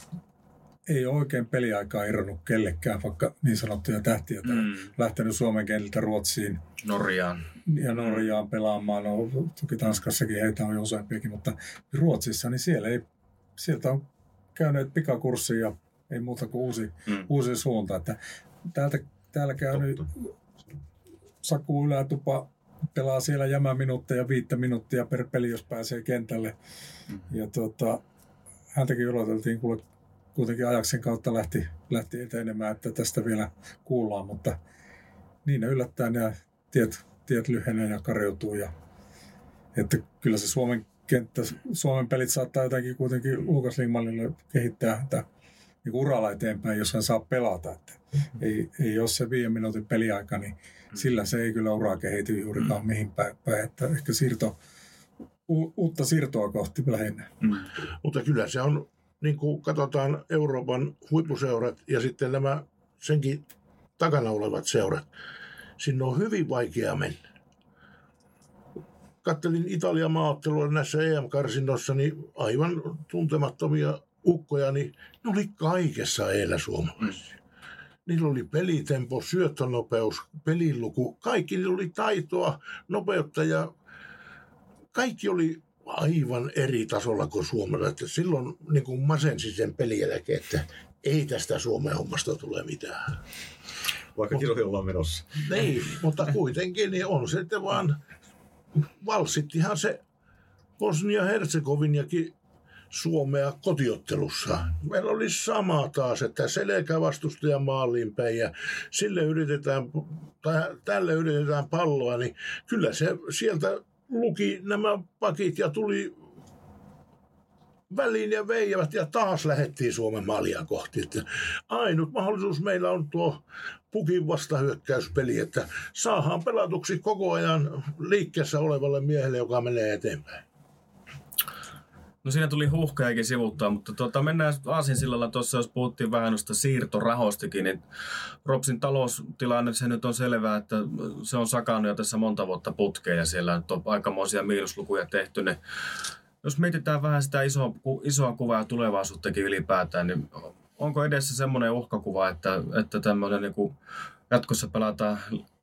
ei ole oikein peliaikaa irronnut kellekään, vaikka niin sanottuja tähtiä mm. Lähtenyt Suomen kentältä Ruotsiin Norjaan. ja Norjaan pelaamaan. No, toki Tanskassakin heitä on jo useampiakin, mutta Ruotsissa, niin siellä ei, sieltä on käyneet pikakurssin ja ei muuta kuin uusi, Mm. uusi suunta. Että täältä, täällä käynyt. Saku Ylätupa pelaa siellä jämäminuutteja viittä minuuttia per peli, jos pääsee kentälle. Mm. Ja tuota, häntäkin odoteltiin, kuule, kuitenkin ajaksen kautta lähti, lähti etenemään, että tästä vielä kuullaan, mutta niin ne yllättäen nämä tiet, tiet lyhenee ja karjoutuu. Ja, että kyllä se Suomen kenttä, Suomen pelit saattaa jotenkin kuitenkin Lukas Lingmanille kehittää häntä niin uralla eteenpäin, jos hän saa pelata. Että ei, ei ole se viiden minuutin peliaika, niin sillä se ei kyllä uraa kehity juurikaan mihin päin. päin. Että ehkä siirto, u, uutta siirtoa kohti lähinnä. Mm. Mutta kyllä se on, niin kuin katsotaan Euroopan huippuseurat ja sitten nämä senkin takana olevat seurat, sinne on hyvin vaikea mennä. Kattelin Italian maaottelua näissä EM-karsinnoissa, niin aivan tuntemattomia ukkoja, niin ne oli kaikessa eellä suomalaisia. Niillä oli pelitempo, syöttönopeus, peliluku, kaikki niillä oli taitoa, nopeutta ja kaikki oli aivan eri tasolla kuin Suomella. Että silloin niin kuin masensi sen pelin jälkeen, että ei tästä Suomen hommasta tule mitään. Vaikka kisoihin ollaan menossa. Niin, mutta kuitenkin niin on se sitten vaan, valsittihan se Bosnia-Herzegoviniakin Suomea kotiottelussa. Meillä oli sama taas, että selkä vastustajan maaliin päin ja sille yritetään, tai tälle yritetään palloa, niin kyllä se sieltä luki nämä pakit ja tuli väliin ja veivät ja taas lähettiin Suomen maalia kohti. Että ainut mahdollisuus meillä on tuo pukin vastahyökkäyspeli, että saadaan pelatuksi koko ajan liikkeessä olevalle miehelle, joka menee eteenpäin. No siinä tuli huhkajakin sivuttaa, mutta tuota, mennään Aasinsillalla tuossa, jos puhuttiin vähän noista siirtorahoistakin, niin Ropsin taloustilanne, se nyt on selvää, että se on sakannut jo tässä monta vuotta putkeen ja siellä nyt on aikamoisia miinuslukuja tehty. Niin jos mietitään vähän sitä isoa, isoa kuvaa ja tulevaisuuttakin ylipäätään, niin onko edessä semmoinen uhkakuva, että, että tämmöinen niin kuin jatkossa pelataan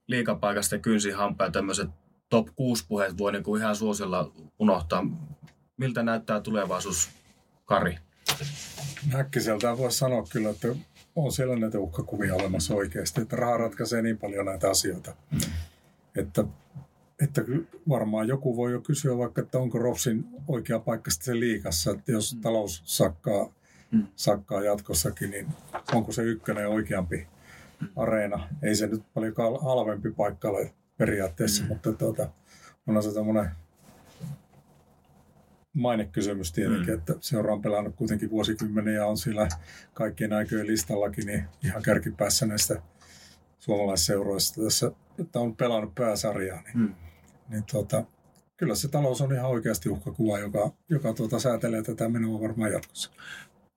liikapaikasta kynsi hampaa tämmöiset top 6 puheet voi niin kuin ihan suosilla unohtaa. Miltä näyttää tulevaisuus, Kari? Äkkiseltään voisi sanoa kyllä, että on siellä näitä uhkakuvia olemassa oikeasti, että raha ratkaisee niin paljon näitä asioita, mm. että, että varmaan joku voi jo kysyä vaikka, että onko Ropsin oikea paikka sitten liikassa, että jos mm. talous sakkaa, mm. sakkaa jatkossakin, niin onko se ykkönen oikeampi areena. Ei se nyt paljon halvempi paikka ole periaatteessa, mm. mutta tuota, on se tämmöinen mainekysymys tietenkin, mm. että seura on pelannut kuitenkin vuosikymmeniä ja on siellä kaikkien aikojen listallakin niin ihan kärkipäässä näistä suomalaisseuroista tässä, että on pelannut pääsarjaa, niin, mm. niin tuota, kyllä se talous on ihan oikeasti uhkakuva, joka, joka tuota, säätelee tätä menoa varmaan jatkossa.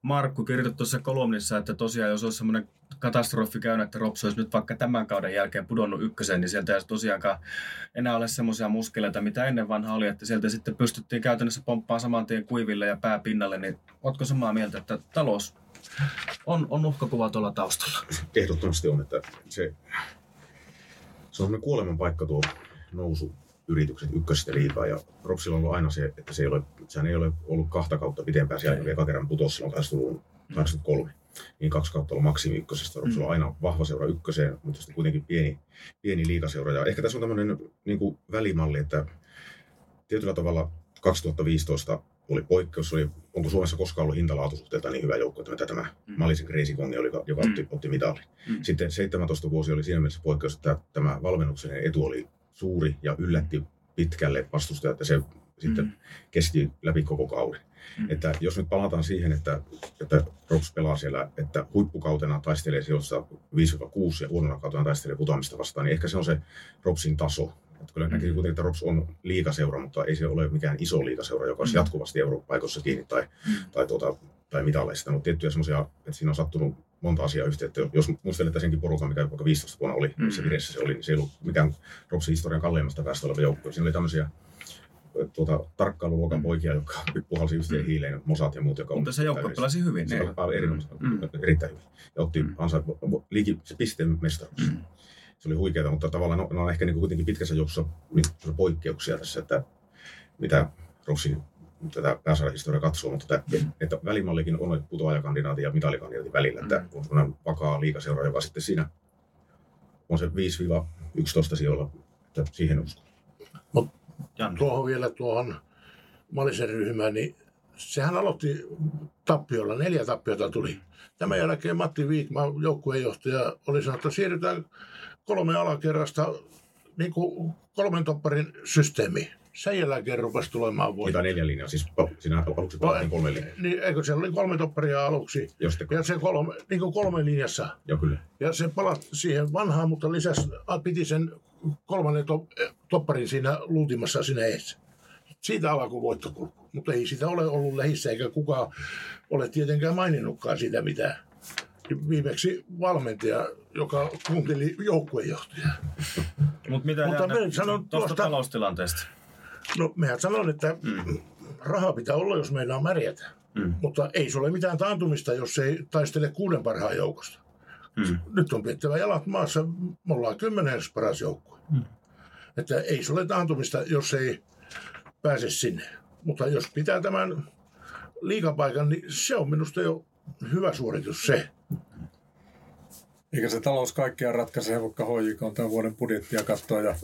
Markku kirjoitti tuossa kolumnissa, että tosiaan jos olisi semmoinen katastrofi käynyt, että Rops olisi nyt vaikka tämän kauden jälkeen pudonnut ykkösen, niin sieltä ei tosiaankaan enää ole semmoisia muskeleita, mitä ennen vanha oli, että sieltä sitten pystyttiin käytännössä pomppaamaan saman tien kuiville ja pääpinnalle, niin oletko samaa mieltä, että talous on, on uhkakuva tuolla taustalla? Ehdottomasti on, että se, se on kuoleman paikka tuo nousu yritykset ykkösestä liikaa. Ja Ropsilla on ollut aina se, että se ei ole, sehän ei ole ollut kahta kautta pitempään. Siellä vielä kerran putosi silloin 83. Niin kaksi kautta ollut maksimi ykkösestä. Ropsilla on aina vahva seura ykköseen, mutta sitten kuitenkin pieni, pieni liikaseura. Ja ehkä tässä on tämmöinen niin kuin välimalli, että tietyllä tavalla 2015 oli poikkeus, oli, onko Suomessa koskaan ollut hintalaatusuhteelta niin hyvä joukko, että tämä mm. Malisen Crazy Kong oli, joka mm. otti, otti mitalin. Mm. Sitten 17 vuosi oli siinä mielessä poikkeus, että tämä valmennuksen etu oli suuri ja yllätti pitkälle vastustajat, että se sitten mm. kesti läpi koko kauden. Mm. Että jos nyt palataan siihen, että, että Rops pelaa siellä, että huippukautena taistelee sijoissa 5-6 ja huonona kautena taistelee putoamista vastaan, niin ehkä se on se Ropsin taso. Että kyllä mm. näkee kuitenkin, että Rops on liikaseura, mutta ei se ole mikään iso liikaseura, joka olisi mm. jatkuvasti Eurooppa-paikossa kiinni tai, mm. tai, tuota, tai mitaleista. Mutta tiettyjä semmoisia, että siinä on sattunut monta asiaa yhteen. Että jos muistelet senkin porukan, mikä vaikka 15 vuonna oli, mm. se vireessä se oli, niin se ei ollut mikään Ropsin historian kalleimmasta päästä oleva joukkue. Siinä oli tämmöisiä tuota, tarkkailuluokan mm. poikia, jotka puhalsi yhteen mm. hiileen, Mosat ja muut. Joka Mutta se joukkue pelasi hyvin. Se oli erinomaisesti, mm. erittäin hyvin. Ja otti mm. ansa, liiki, se pisteen mestaruus. Mm. Se oli huikeaa, mutta tavallaan ne on ehkä niin kuitenkin pitkässä juoksussa niin poikkeuksia tässä, että mitä Rossin tätä pääsarjahistoriaa katsoo, mutta että, mm. että välimallikin on putoajakandidaatin ja mitalikandidaatin välillä, mm. että on sellainen vakaa liikaseura, joka sitten siinä on se 5-11 sijoilla, että siihen uskon. Mut tuohon vielä tuohon Malisen ryhmään, niin sehän aloitti tappiolla, neljä tappiota tuli. Tämän jälkeen Matti Viikma, joukkueenjohtaja, oli sanonut, että siirrytään kolme alakerrasta niin kuin kolmen topparin systeemiin sen jälkeen rupesi tulemaan voitto. Mitä neljä linjaa? Siis siinä aluksi pelattiin kolme linjaa. Niin, eikö siellä oli kolme topparia aluksi? Josta... Ja se kolme, niin kuin kolme linjassa. Joo, kyllä. Ja se palasi siihen vanhaan, mutta lisäsi, piti sen kolmannen to, topparin siinä luutimassa sinne eessä. Siitä alkoi voittokulku. Mutta ei sitä ole ollut lähissä, eikä kukaan ole tietenkään maininnutkaan sitä mitään. Viimeksi valmentaja, joka kuunteli joukkuejohtajaa. Mut mitä Mutta sanon tuosta taloustilanteesta? No mehän sanon, että mm. rahaa pitää olla, jos meinaa märjätä. Mm. Mutta ei se ole mitään taantumista, jos ei taistele kuuden parhaan joukosta. Mm. Nyt on pidettävä jalat maassa, me ollaan kymmenes paras joukkue. Mm. Että ei se ole taantumista, jos ei pääse sinne. Mutta jos pitää tämän liikapaikan, niin se on minusta jo hyvä suoritus se. Eikä se talous kaikkea ratkaise, vaikka HJK on tämän vuoden budjettia katsoa ja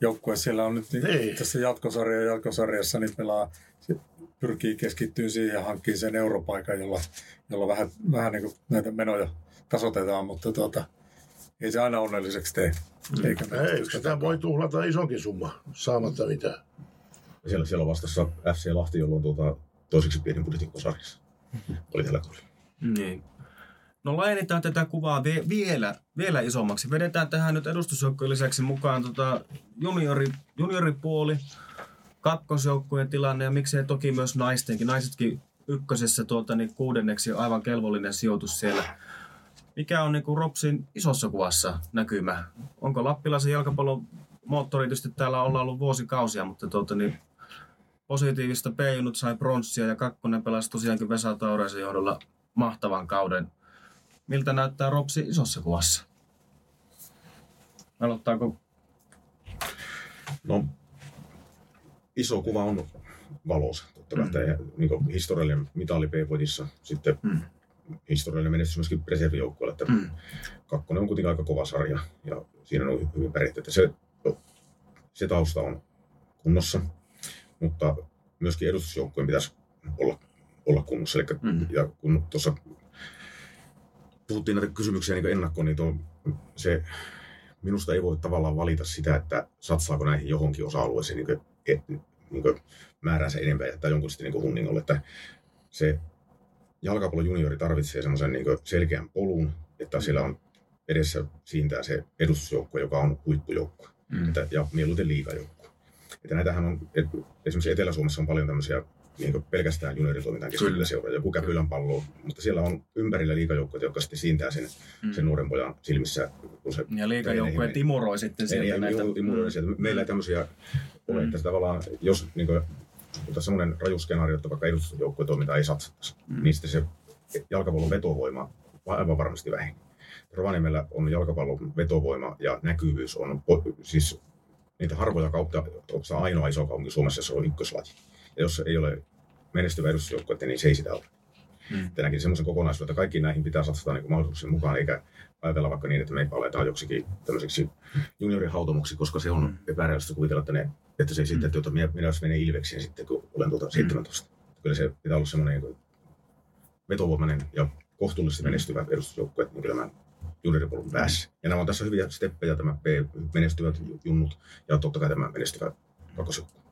joukkue siellä on nyt niin Ei. tässä jatkosarja ja jatkosarjassa niin pelaa, pyrkii keskittyä siihen ja hankkii sen europaikan, jolla, jolla vähän, vähän niin näitä menoja tasotetaan, mutta tuota, ei se aina onnelliseksi tee. Mm. Eikä ei, sitä voi tuhlata isonkin summa saamatta mitään. Ja siellä, siellä on vastassa FC Lahti, jolloin tuota, toiseksi pienin budjetin sarjassa. Oli tällä kaudella. Niin. No laajennetaan tätä kuvaa vie, vielä, vielä isommaksi. Vedetään tähän nyt edustusjoukkojen lisäksi mukaan tota juniori, junioripuoli. kakkosjoukkueen tilanne ja miksei toki myös naistenkin. Naisetkin ykkösessä tuolta niin kuudenneksi on aivan kelvollinen sijoitus siellä. Mikä on niin Ropsin isossa kuvassa näkymä? Onko lappilaisen jalkapallon moottori tietysti täällä ollaan ollut vuosikausia, mutta tuota, niin positiivista p sai pronssia ja kakkonen pelasi tosiaankin Vesa Taureisen johdolla mahtavan kauden. Miltä näyttää Ropsi isossa kuvassa? Aloittaako? No, iso kuva on valossa. Totta kai mm. niin historiallinen mitali P-potissa, sitten mm. historiallinen menestys myöskin reservijoukkueelle, että mm. kakkonen on kuitenkin aika kova sarja ja siinä on hyvin pärjätty. Se, se tausta on kunnossa, mutta myöskin edustusjoukkueen pitäisi olla, olla kunnossa. Eli, mm. ja kun tuossa puhuttiin näitä kysymyksiä niin ennakkoon, niin tuo, se minusta ei voi tavallaan valita sitä, että satsaako näihin johonkin osa-alueeseen niin kuin, et, niin kuin määräänsä enempää jättää jonkun sitten niin hunningolle. Että se jalkapallon juniori tarvitsee semmoisen niin selkeän polun, että siellä on edessä siintää se edustusjoukkue, joka on huippujoukkue. Mm. Että, ja mieluiten liigajoukkue. Että näitähän on, et, esimerkiksi Etelä-Suomessa on paljon tämmöisiä niin pelkästään junioritoimintaan keskittyviä seuraa, joku Käpylän pallo, mutta siellä on ympärillä liikajoukkoja, jotka sitten siintää sen, mm. sen nuoren pojan silmissä. Kun se ja liikajoukkoja timuroi sitten sieltä ei, näitä. Timuroi sieltä. Meillä ei tämmöisiä ole, mm. että tavallaan, jos niin kuin, mutta semmoinen raju skenaario, että vaikka edustusjoukkojen toiminta ei satsattaisi, mm. niin sitten se jalkapallon vetovoima aivan varmasti vähenee. Rovaniemellä on jalkapallon vetovoima ja näkyvyys on siis niitä harvoja kautta, onko ainoa iso kaupunki Suomessa, jossa on ykköslaji. Ja jos ei ole menestyvä edustusjoukkue, niin se ei sitä ole. Mm. Tänäkin semmoisen kokonaisuuden, että kaikki näihin pitää satsata niin mahdollisuuksien mukaan, eikä ajatella vaikka niin, että me aletaan joksikin tämmöiseksi juniorihautomuksi, koska se on mm. epärealistista kuvitella, että, ne, että se mm. sitten, että minä, minä jos menen Ilveksiin sitten, kun olen tuota 17. Mm. Kyllä se pitää olla semmoinen niin vetovoimainen ja kohtuullisesti mm. menestyvä edustusjoukkue, niin kyllä mä junioripolun päässä. Ja nämä on tässä hyviä steppejä, tämä P, menestyvät junnut ja totta kai tämä menestyvä kakkosjoukkue.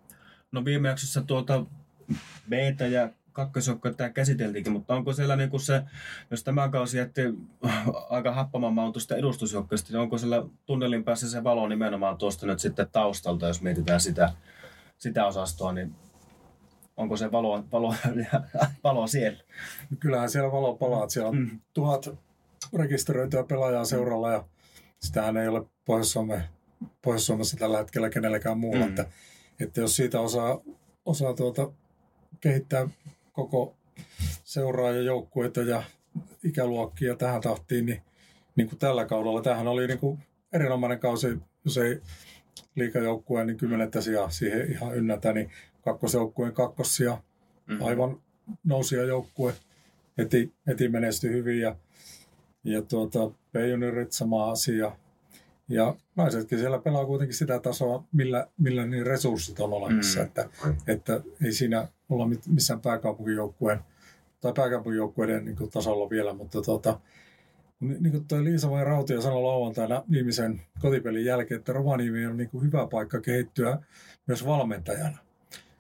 No viime jaksossa tuota b ja kakkosjoukkoa käsiteltiinkin, mutta onko siellä niin se, jos tämä kausi jätti aika happaman maun tuosta edustusjoukkoista, niin onko siellä tunnelin päässä se valo nimenomaan tuosta nyt sitten taustalta, jos mietitään sitä, sitä osastoa, niin onko se valo, valo, <laughs> valo siellä? Kyllähän siellä valo palaa, siellä on mm. tuhat rekisteröityä pelaajaa seuralla ja sitähän ei ole Pohjois-Suomessa tällä hetkellä kenelläkään muulla, mm. että, että jos siitä osaa, osaa tuota, kehittää koko seuraajajoukkueita ja ikäluokkia tähän tahtiin, niin, niin kuin tällä kaudella. Tähän oli niin kuin erinomainen kausi, jos ei liikajoukkueen niin kymmenettä sijaa siihen ihan ynnätä, niin kakkosjoukkueen kakkosia, mm-hmm. aivan nousia joukkue, heti, heti menestyi hyvin ja, ja tuota, B-juniorit sama asia. Ja naisetkin siellä pelaa kuitenkin sitä tasoa, millä, millä niin resurssit on olemassa, mm. että, että ei siinä olla missään pääkaupunkijoukkueen tai pääkaupunkijoukkueiden niin tasolla vielä, mutta tuota, niin kuin toi Liisa vai Rautia sanoi lauantaina viimeisen kotipelin jälkeen, että Rovaniemi on niin kuin hyvä paikka kehittyä myös valmentajana.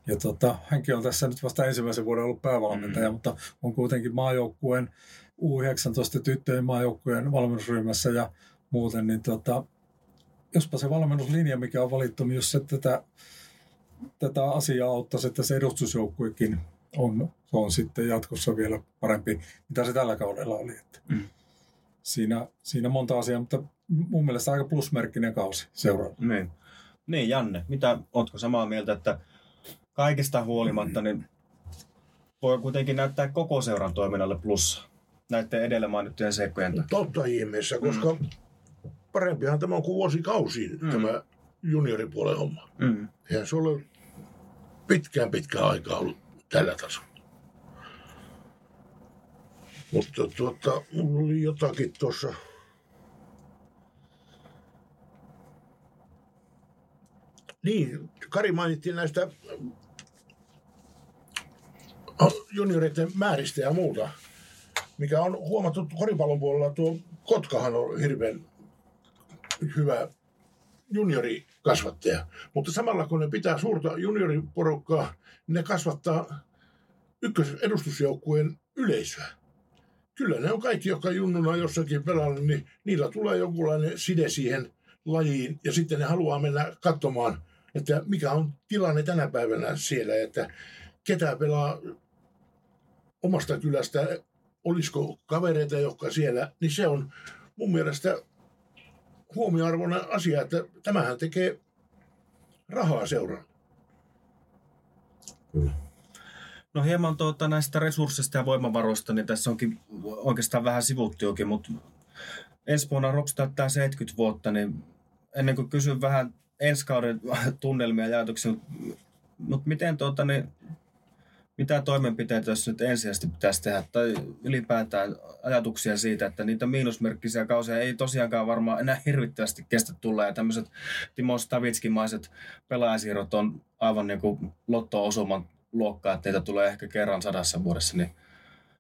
Ja tota, hänkin on tässä nyt vasta ensimmäisen vuoden ollut päävalmentaja, mm. mutta on kuitenkin maajoukkueen U19 tyttöjen maajoukkueen valmennusryhmässä ja muuten, niin tota, jospa se valmennuslinja, mikä on valittu, niin jos se tätä, tätä asiaa auttaisi, että se edustusjoukkuekin on, se on sitten jatkossa vielä parempi, mitä se tällä kaudella oli. Että mm. siinä, siinä monta asiaa, mutta mun mielestä aika plusmerkkinen kausi seuraava. Niin. niin, Janne, mitä, ootko samaa mieltä, että kaikista huolimatta, niin voi kuitenkin näyttää koko seuran toiminnalle plussa näiden edellä mainittujen seikkojen takia. Totta ihmeessä, koska mm parempihan tämä on kuin vuosikausiin mm. tämä junioripuolen homma. Mm. Eihän se ole pitkään pitkään aikaa ollut tällä tasolla. Mutta tuota, mulla oli jotakin tuossa Niin, Kari mainittiin näistä junioreiden määristä ja muuta, mikä on huomattu koripallon puolella. Tuo Kotkahan on hirveän hyvä juniorikasvattaja. Mutta samalla kun ne pitää suurta junioriporukkaa, ne kasvattaa ykkösedustusjoukkueen yleisöä. Kyllä ne on kaikki, jotka junnuna jossakin pelannut, niin niillä tulee jonkunlainen side siihen lajiin ja sitten ne haluaa mennä katsomaan että mikä on tilanne tänä päivänä siellä, että ketä pelaa omasta kylästä, olisiko kavereita, jotka siellä, niin se on mun mielestä huomioarvoinen asia, että tämähän tekee rahaa. Kyllä. No hieman tuota, näistä resursseista ja voimavaroista, niin tässä onkin oikeastaan vähän sivuttuokin, mutta ensi vuonna Rops täyttää 70 vuotta, niin ennen kuin kysyn vähän ensi kauden tunnelmia ja ajatuksia, mutta miten tuota, niin, mitä toimenpiteitä tässä nyt ensisijaisesti pitäisi tehdä, tai ylipäätään ajatuksia siitä, että niitä miinusmerkkisiä kausia ei tosiaankaan varmaan enää hirvittävästi kestä tulla, ja tämmöiset Timo Stavitskimaiset pelaajasiirrot on aivan niin kuin lotto-osuman luokkaa, että niitä tulee ehkä kerran sadassa vuodessa, niin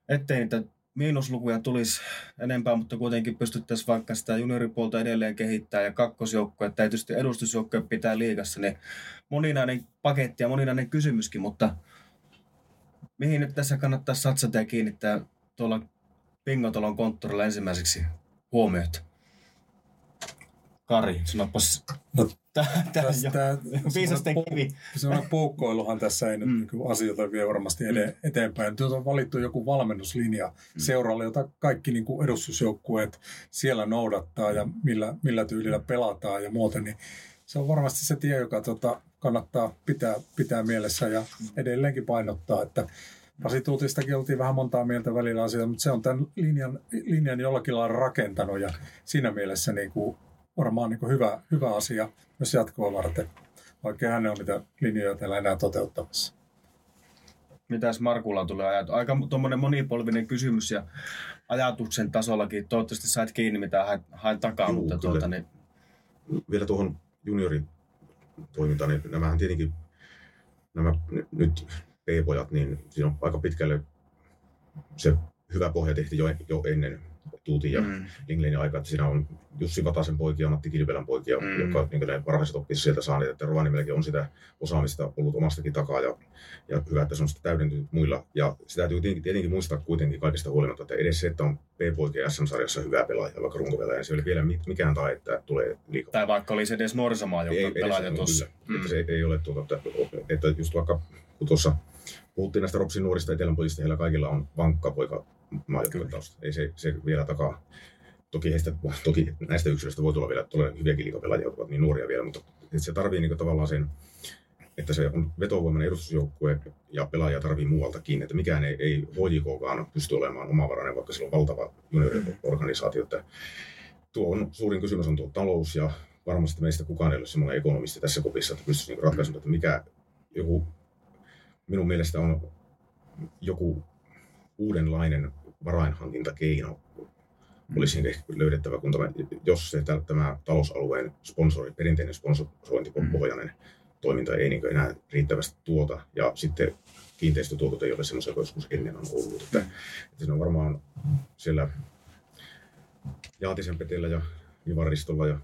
ettei niitä miinuslukuja tulisi enempää, mutta kuitenkin pystyttäisiin vaikka sitä junioripuolta edelleen kehittää ja kakkosjoukkoja, että tietysti edustusjoukkoja pitää liigassa, niin moninainen paketti ja moninainen kysymyskin, mutta mihin nyt tässä kannattaa satsata ja kiinnittää tuolla Pingotalon konttorilla ensimmäiseksi huomiota? Kari, sanopas. No, Tää, tää Tästä. <laughs> Viisasten kivi. Semmoinen puukkoiluhan tässä ei nyt Mm. mm. asioita vie varmasti ede, eteenpäin. Nyt on valittu joku valmennuslinja Mm. seuralle, jota kaikki niin kuin edustusjoukkueet siellä noudattaa ja millä, millä tyylillä pelataan ja muuten. Niin se on varmasti se tie, joka tota, kannattaa pitää, pitää mielessä ja edelleenkin painottaa, että Pasi Tuutistakin oltiin vähän montaa mieltä välillä asioita, mutta se on tämän linjan, linjan jollakin lailla rakentanut ja siinä mielessä niin kuin varmaan niin kuin hyvä, hyvä asia myös jatkoa varten, vaikka hän on niitä linjoja täällä enää toteuttamassa. Mitäs Markulla tulee ajat? Aika tuommoinen monipolvinen kysymys ja ajatuksen tasollakin. Toivottavasti sait kiinni, mitä hain, hain takaa, Juu, mutta kyllä. tuota, niin, vielä tuohon juniorin toimintaan, niin nämähän tietenkin, nämä nyt P-pojat, niin siinä on aika pitkälle se hyvä pohja tehty jo, jo ennen Tuutin ja Mm. mm. Aikaa, että siinä on Jussi Vatasen poikia, Matti Kilpelän poikia, Mm. mm. jotka niin ne varhaiset oppis sieltä saaneet, että Rovaniemelläkin on sitä osaamista ollut omastakin takaa ja, ja hyvä, että se on sitä täydentynyt muilla. Ja sitä täytyy tietenkin, tietenkin muistaa kuitenkin kaikista huolimatta, että edes se, että on P-poikia SM-sarjassa hyvää pelaajaa, vaikka runkopelaaja, niin se ei ole vielä mikään tae, että tulee liikaa. tai vaikka olisi edes nuorisomaa, Ei, joka pelaaja on tuossa. kyllä. Että se ei, ei ole tuota, että, että just vaikka kun tuossa puhuttiin näistä Ropsin nuorista etelän pojista, heillä kaikilla on vankka poika maajoukkuetausta. Ei se, se vielä takaa. Toki, heistä, toki näistä yksilöistä voi tulla vielä tulla hyviäkin liikapelaajia, jotka ovat niin nuoria vielä, mutta se tarvii niin tavallaan sen, että se on vetovoimainen edustusjoukkue ja pelaajia tarvii muualtakin, että mikään ei, ei HJKkaan pysty olemaan omavarainen, vaikka sillä on valtava junioriorganisaatio. Että tuo on, suurin kysymys on tuo talous ja varmasti meistä kukaan ei ole semmoinen ekonomisti tässä kopissa, että pystyisi niin ratkaisemaan, että mikä joku minun mielestä on joku uudenlainen varainhankintakeino olisi ehkä löydettävä, kun tämä, jos se tä- tämä talousalueen sponsori, perinteinen sponsorointipohjainen toiminta ei niin enää riittävästi tuota, ja sitten kiinteistötuotot ei ole semmoisia, joskus ennen on ollut. Että, että siinä on varmaan siellä Jaatisen Petellä ja Ivaristolla ja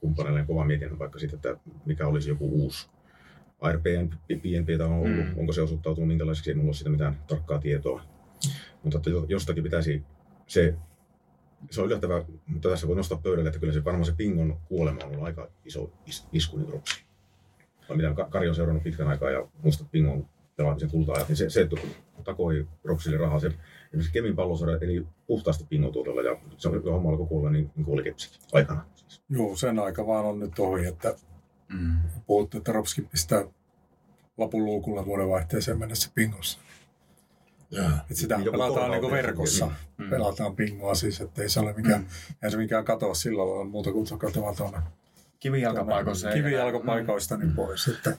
kumppaneilla kova mietinnän vaikka siitä, että mikä olisi joku uusi ARPN, PNP on ollut, Mm. mm. onko se osoittautunut minkälaiseksi, ei mulla ole siitä mitään tarkkaa tietoa. Mutta että jo- jostakin pitäisi se, se on yllättävää, mutta tässä voi nostaa pöydälle, että kyllä se varmaan se Pingon kuolema on ollut aika iso is, isku niin Ropsiin. Vai mitä Ka- Kari on seurannut pitkän aikaa ja muista Pingon pelaamisen kulta niin se, se takoi Ropsille rahaa. Se, esimerkiksi Kemin pallosarja eli puhtaasti Pingon tuotolla ja se on homma alkoi kuolla niin, niin kuin oli kepsikin aikana. Siis. Joo, sen aika vaan on nyt ohi, että Mm. puhuttu, että Ropski pistää lapun luukulla vuodenvaihteeseen mennessä pingossa. Et sitä Joku pelataan korvaus niin tietysti, verkossa. Mm. Mm. Pelataan pingoa siis, että ei se ole mikään, mm. ei se mikään katoa sillä lailla muuta kuin katoa tuonne Kivijalkapaikoissa. ei- kivijalkapaikoista niin pois. Että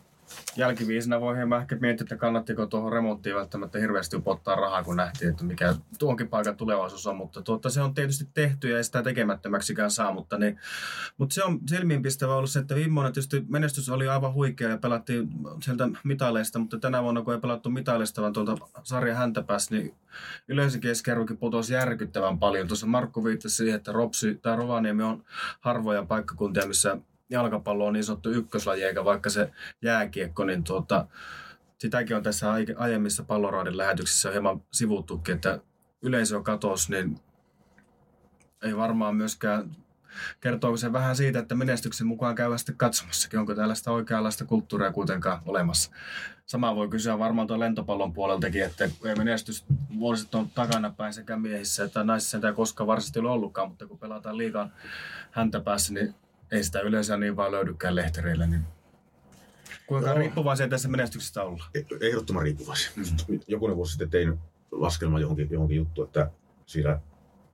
jälkiviisinä voi hieman ehkä miettiä, että kannattiko tuohon remonttiin välttämättä hirveästi upottaa rahaa, kun nähtiin, että mikä tuonkin paikan tulevaisuus on. Mutta tuota, se on tietysti tehty ja ei sitä tekemättömäksikään saa. Mutta, niin, mutta se on silmiinpistävä ollut se, että viime vuonna tietysti menestys oli aivan huikea ja pelattiin sieltä mitaleista, mutta tänä vuonna kun ei pelattu mitaleista, vaan tuolta sarja häntä pääsi, niin yleisökeskiarvokin putosi järkyttävän paljon. Tuossa Markku viittasi siihen, että Ropsi tai Rovaniemi on harvoja paikkakuntia, missä jalkapallo on niin sanottu ykköslaji, eikä vaikka se jääkiekko, niin tuota, sitäkin on tässä aiemmissa palloraadin lähetyksissä hieman sivuttukin, että yleisö katosi, niin ei varmaan myöskään kertooko se vähän siitä, että menestyksen mukaan käydään sitten katsomassakin, onko tällaista oikeanlaista kulttuuria kuitenkaan olemassa. Sama voi kysyä varmaan tuon lentopallon puoleltakin, että ei menestys vuosit on takana päin sekä miehissä että naisissa ei koskaan varsinaisesti ollutkaan, mutta kun pelataan liikaa häntä päässä, niin ei sitä yleensä niin vaan löydykään lehtereillä, niin Kuinka Joo. riippuvaisia tässä menestyksestä ollaan? E- Ehdottoman riippuvaisia. Mm. Jokunen vuosi sitten tein laskelma johonkin, johonkin juttu, että siinä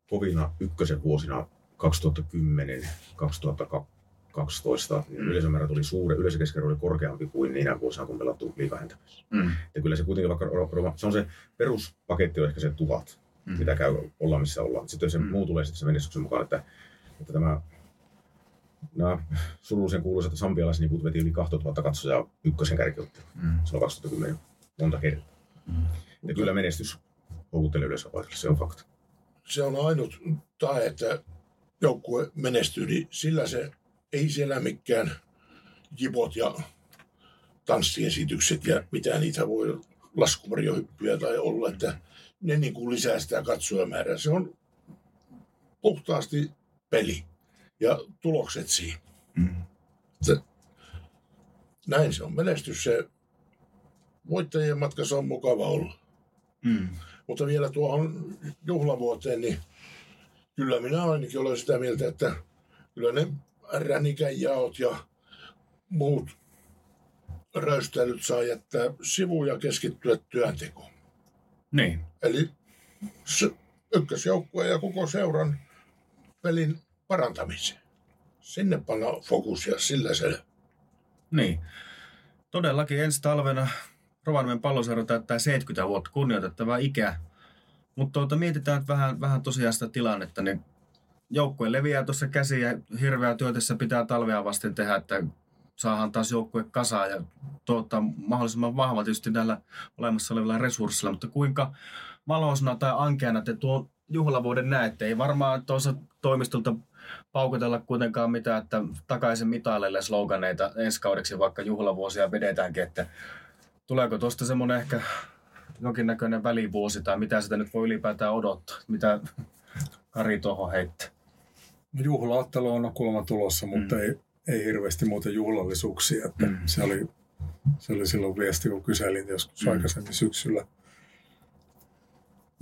kovina ykkösen vuosina 2010, 2012 niin yleisömäärä tuli suure, yleisökeskiarvo oli korkeampi kuin niinä vuosina, kun pelattu liikahäntäpäissä. Mm. Ja kyllä se kuitenkin vaikka, se on se peruspaketti on ehkä se tuhat, Mm. mm. mitä käy olla missä ollaan. Sitten se Mm. mm. muu tulee sitten se menestyksen mukaan, että, että tämä nämä surullisen kuuluisat sambialaiseniput veti yli 2000 katsojaa ykkösen kärkiottelun. Mm. Se on 2010 monta kertaa. Mm. Ja kyllä menestys houkuttelee yleisöä paikalle, se on fakta. se on ainut tae, että joukkue menestyy, niin sillä se ei siellä mikään jipot ja tanssiesitykset ja mitä niitä voi laskuvarjohyppyjä tai olla, että ne niin kuin lisää sitä katsojamäärää. Se on puhtaasti peli ja tulokset siinä. Mm. Näin se on menestys. Se voittajien matkassa on mukava olla. Mm. Mutta vielä tuohon juhlavuoteen, niin kyllä minä ainakin olen sitä mieltä, että kyllä ne ränikän jaot ja muut röystäilyt saa jättää sivuun ja keskittyä työntekoon. Niin. Eli s- ykkösjoukkue ja koko seuran pelin parantamiseen. Sinne panna fokus ja sillä se. Niin. Todellakin ensi talvena Rovaniemen palloseura täyttää 70 vuotta kunnioitettavaa ikää. Mutta tuota, mietitään nyt vähän, vähän tosiaan sitä tilannetta, niin joukkue leviää tuossa käsiin ja hirveä työtessä pitää talvea vasten tehdä, että saadaan taas joukkue kasaan ja tuottaa mahdollisimman vahva tietysti näillä olemassa olevilla resursseilla, mutta kuinka valoisena tai ankeana te tuon juhlavuoden näette? Ei varmaan tuossa toimistolta paukutella kuitenkaan mitään, että takaisin mitaleille sloganeita ensi kaudeksi, vaikka juhlavuosia vedetäänkin, että tuleeko tuosta semmoinen ehkä jonkinnäköinen välivuosi tai mitä sitä nyt voi ylipäätään odottaa, mitä Kari tuohon heittää. Juhlaattelu on kuulemma tulossa, mutta Mm. ei, ei hirveästi muuta juhlallisuuksia. Että Mm. se, oli, se oli silloin viesti, kun kyselin joskus Mm. aikaisemmin syksyllä.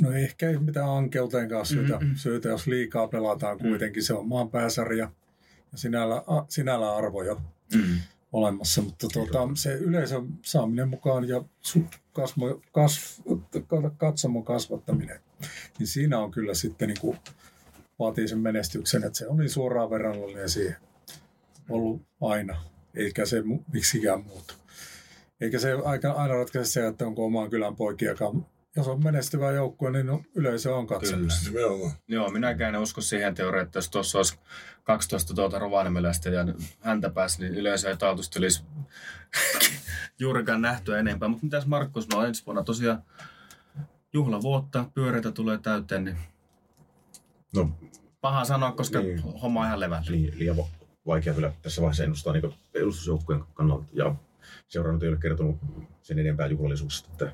No ei ehkä ei mitään ankeuteenkaan syytä, Mm, mm. syytä, jos liikaa pelataan kuitenkin. Se on maan pääsarja ja sinällä, a, sinällä arvoja Mm. olemassa, mutta tuota, se yleisön saaminen mukaan ja kasvo, kasv, katsomon kasvattaminen, niin siinä on kyllä sitten niin kuin, vaatii sen menestyksen, että se on niin suoraan verrannollinen siihen ollut aina, eikä se miksikään muutu. Eikä se aika, aina ratkaise se, että onko oman kylän poikiakaan. Jos on menestyvä joukkue, niin no, yleisö on katsomassa. Nimenomaan. Joo, minäkään en usko siihen teoriaan, että jos tuossa olisi 12 tuota Rovaniemeläistä ja häntä pääsi, niin yleensä ei taatusti olisi <laughs> juurikaan nähtyä enempää. Mutta mitäs Markus, no ensi vuonna tosiaan juhlavuotta, pyöreitä tulee täyteen, niin No paha sanoa, koska Niin. homma on ihan levällä. li, liian va- vaikea kyllä tässä vaiheessa ennustaa niin edustusjoukkueen kannalta. Ja seurannut ei ole kertonut sen enempää juhlallisuuksista, että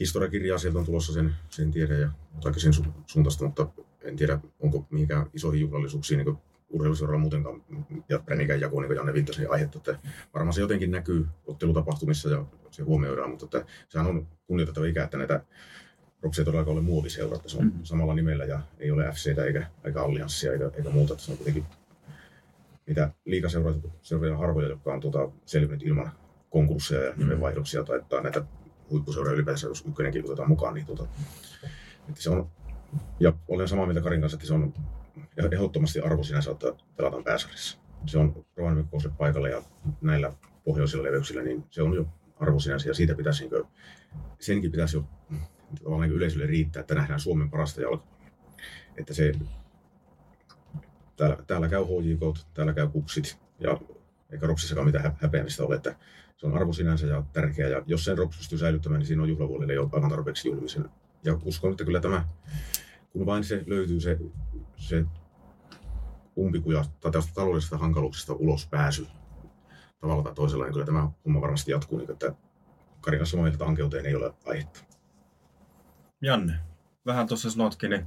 historiakirjaa sieltä on tulossa, sen, sen tiedän ja jotakin sen su- suuntaista, mutta en tiedä, onko mihinkään isoihin juhlallisuuksiin niin urheiluseuralla muutenkaan ja Brennikän jako, niin kuin Janne viittasi, niin aihetta. Että varmaan se jotenkin näkyy ottelutapahtumissa ja se huomioidaan, mutta että sehän on kunnioitettava ikä, että näitä Roksi ei todellakaan ole muoviseura, että se on Mhm. samalla nimellä ja ei ole FCtä eikä, eikä Allianssia eikä, eikä muuta, että se on kuitenkin mitä liikaseuroja seuroja harvoja, jotka on tuota, selvinnyt ilman konkursseja ja nimenvaihdoksia tai, tai näitä huippuseuroja ylipäänsä, jos ykkönenkin otetaan mukaan, niin tuota, että se on, ja olen samaa mieltä Karin kanssa, että se on ehdottomasti arvo sinänsä, että pelataan pääsarjassa. Se on Rovaniemen kokoiselle paikalle ja näillä pohjoisilla leveyksillä, niin se on jo arvo sinänsä ja siitä pitäisi, niin kuin, senkin pitäisi jo tavallaan niin yleisölle riittää, että nähdään Suomen parasta jalkapalloa. Että se, täällä, täällä käy HJK, täällä käy kupsit ja eikä Ropsissakaan mitään hä- häpeämistä ole, että se on arvo sinänsä ja tärkeä. Ja jos sen Rops pystyy säilyttämään, niin siinä on juhlavuodelle jo aivan tarpeeksi julmisen. Ja uskon, että kyllä tämä, kun vain se löytyy se, se umpikuja tai tästä taloudellisesta hankaluuksista ulos pääsy tavalla tai toisella, niin kyllä tämä homma varmasti jatkuu. Niin, että Karin kanssa samaa ankeuteen ei ole aihetta. Janne, vähän tuossa sanotkin, niin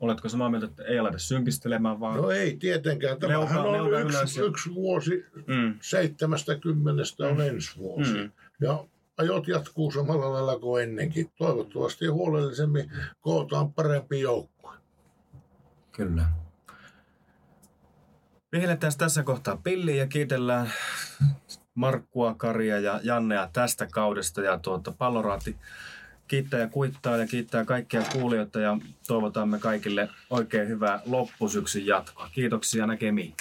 Oletko samaa mieltä, että ei aleta synkistelemään, vaan... No ei tietenkään. Tämähän Leuka- on leuka yksi, yksi vuosi Mm. seitsemästä kymmenestä on ensi vuosi. Mm. Ja ajot jatkuu samalla lailla kuin ennenkin. Toivottavasti huolellisemmin kootaan parempi joukkue. Kyllä. Vihelletään tässä kohtaa pilliin ja kiitellään Markkua, Karia ja Jannea tästä kaudesta. Ja tuota, palloraati kiittää ja kuittaa ja kiittää kaikkia kuulijoita ja toivotamme kaikille oikein hyvää loppusyksyn jatkoa. Kiitoksia näkemiin.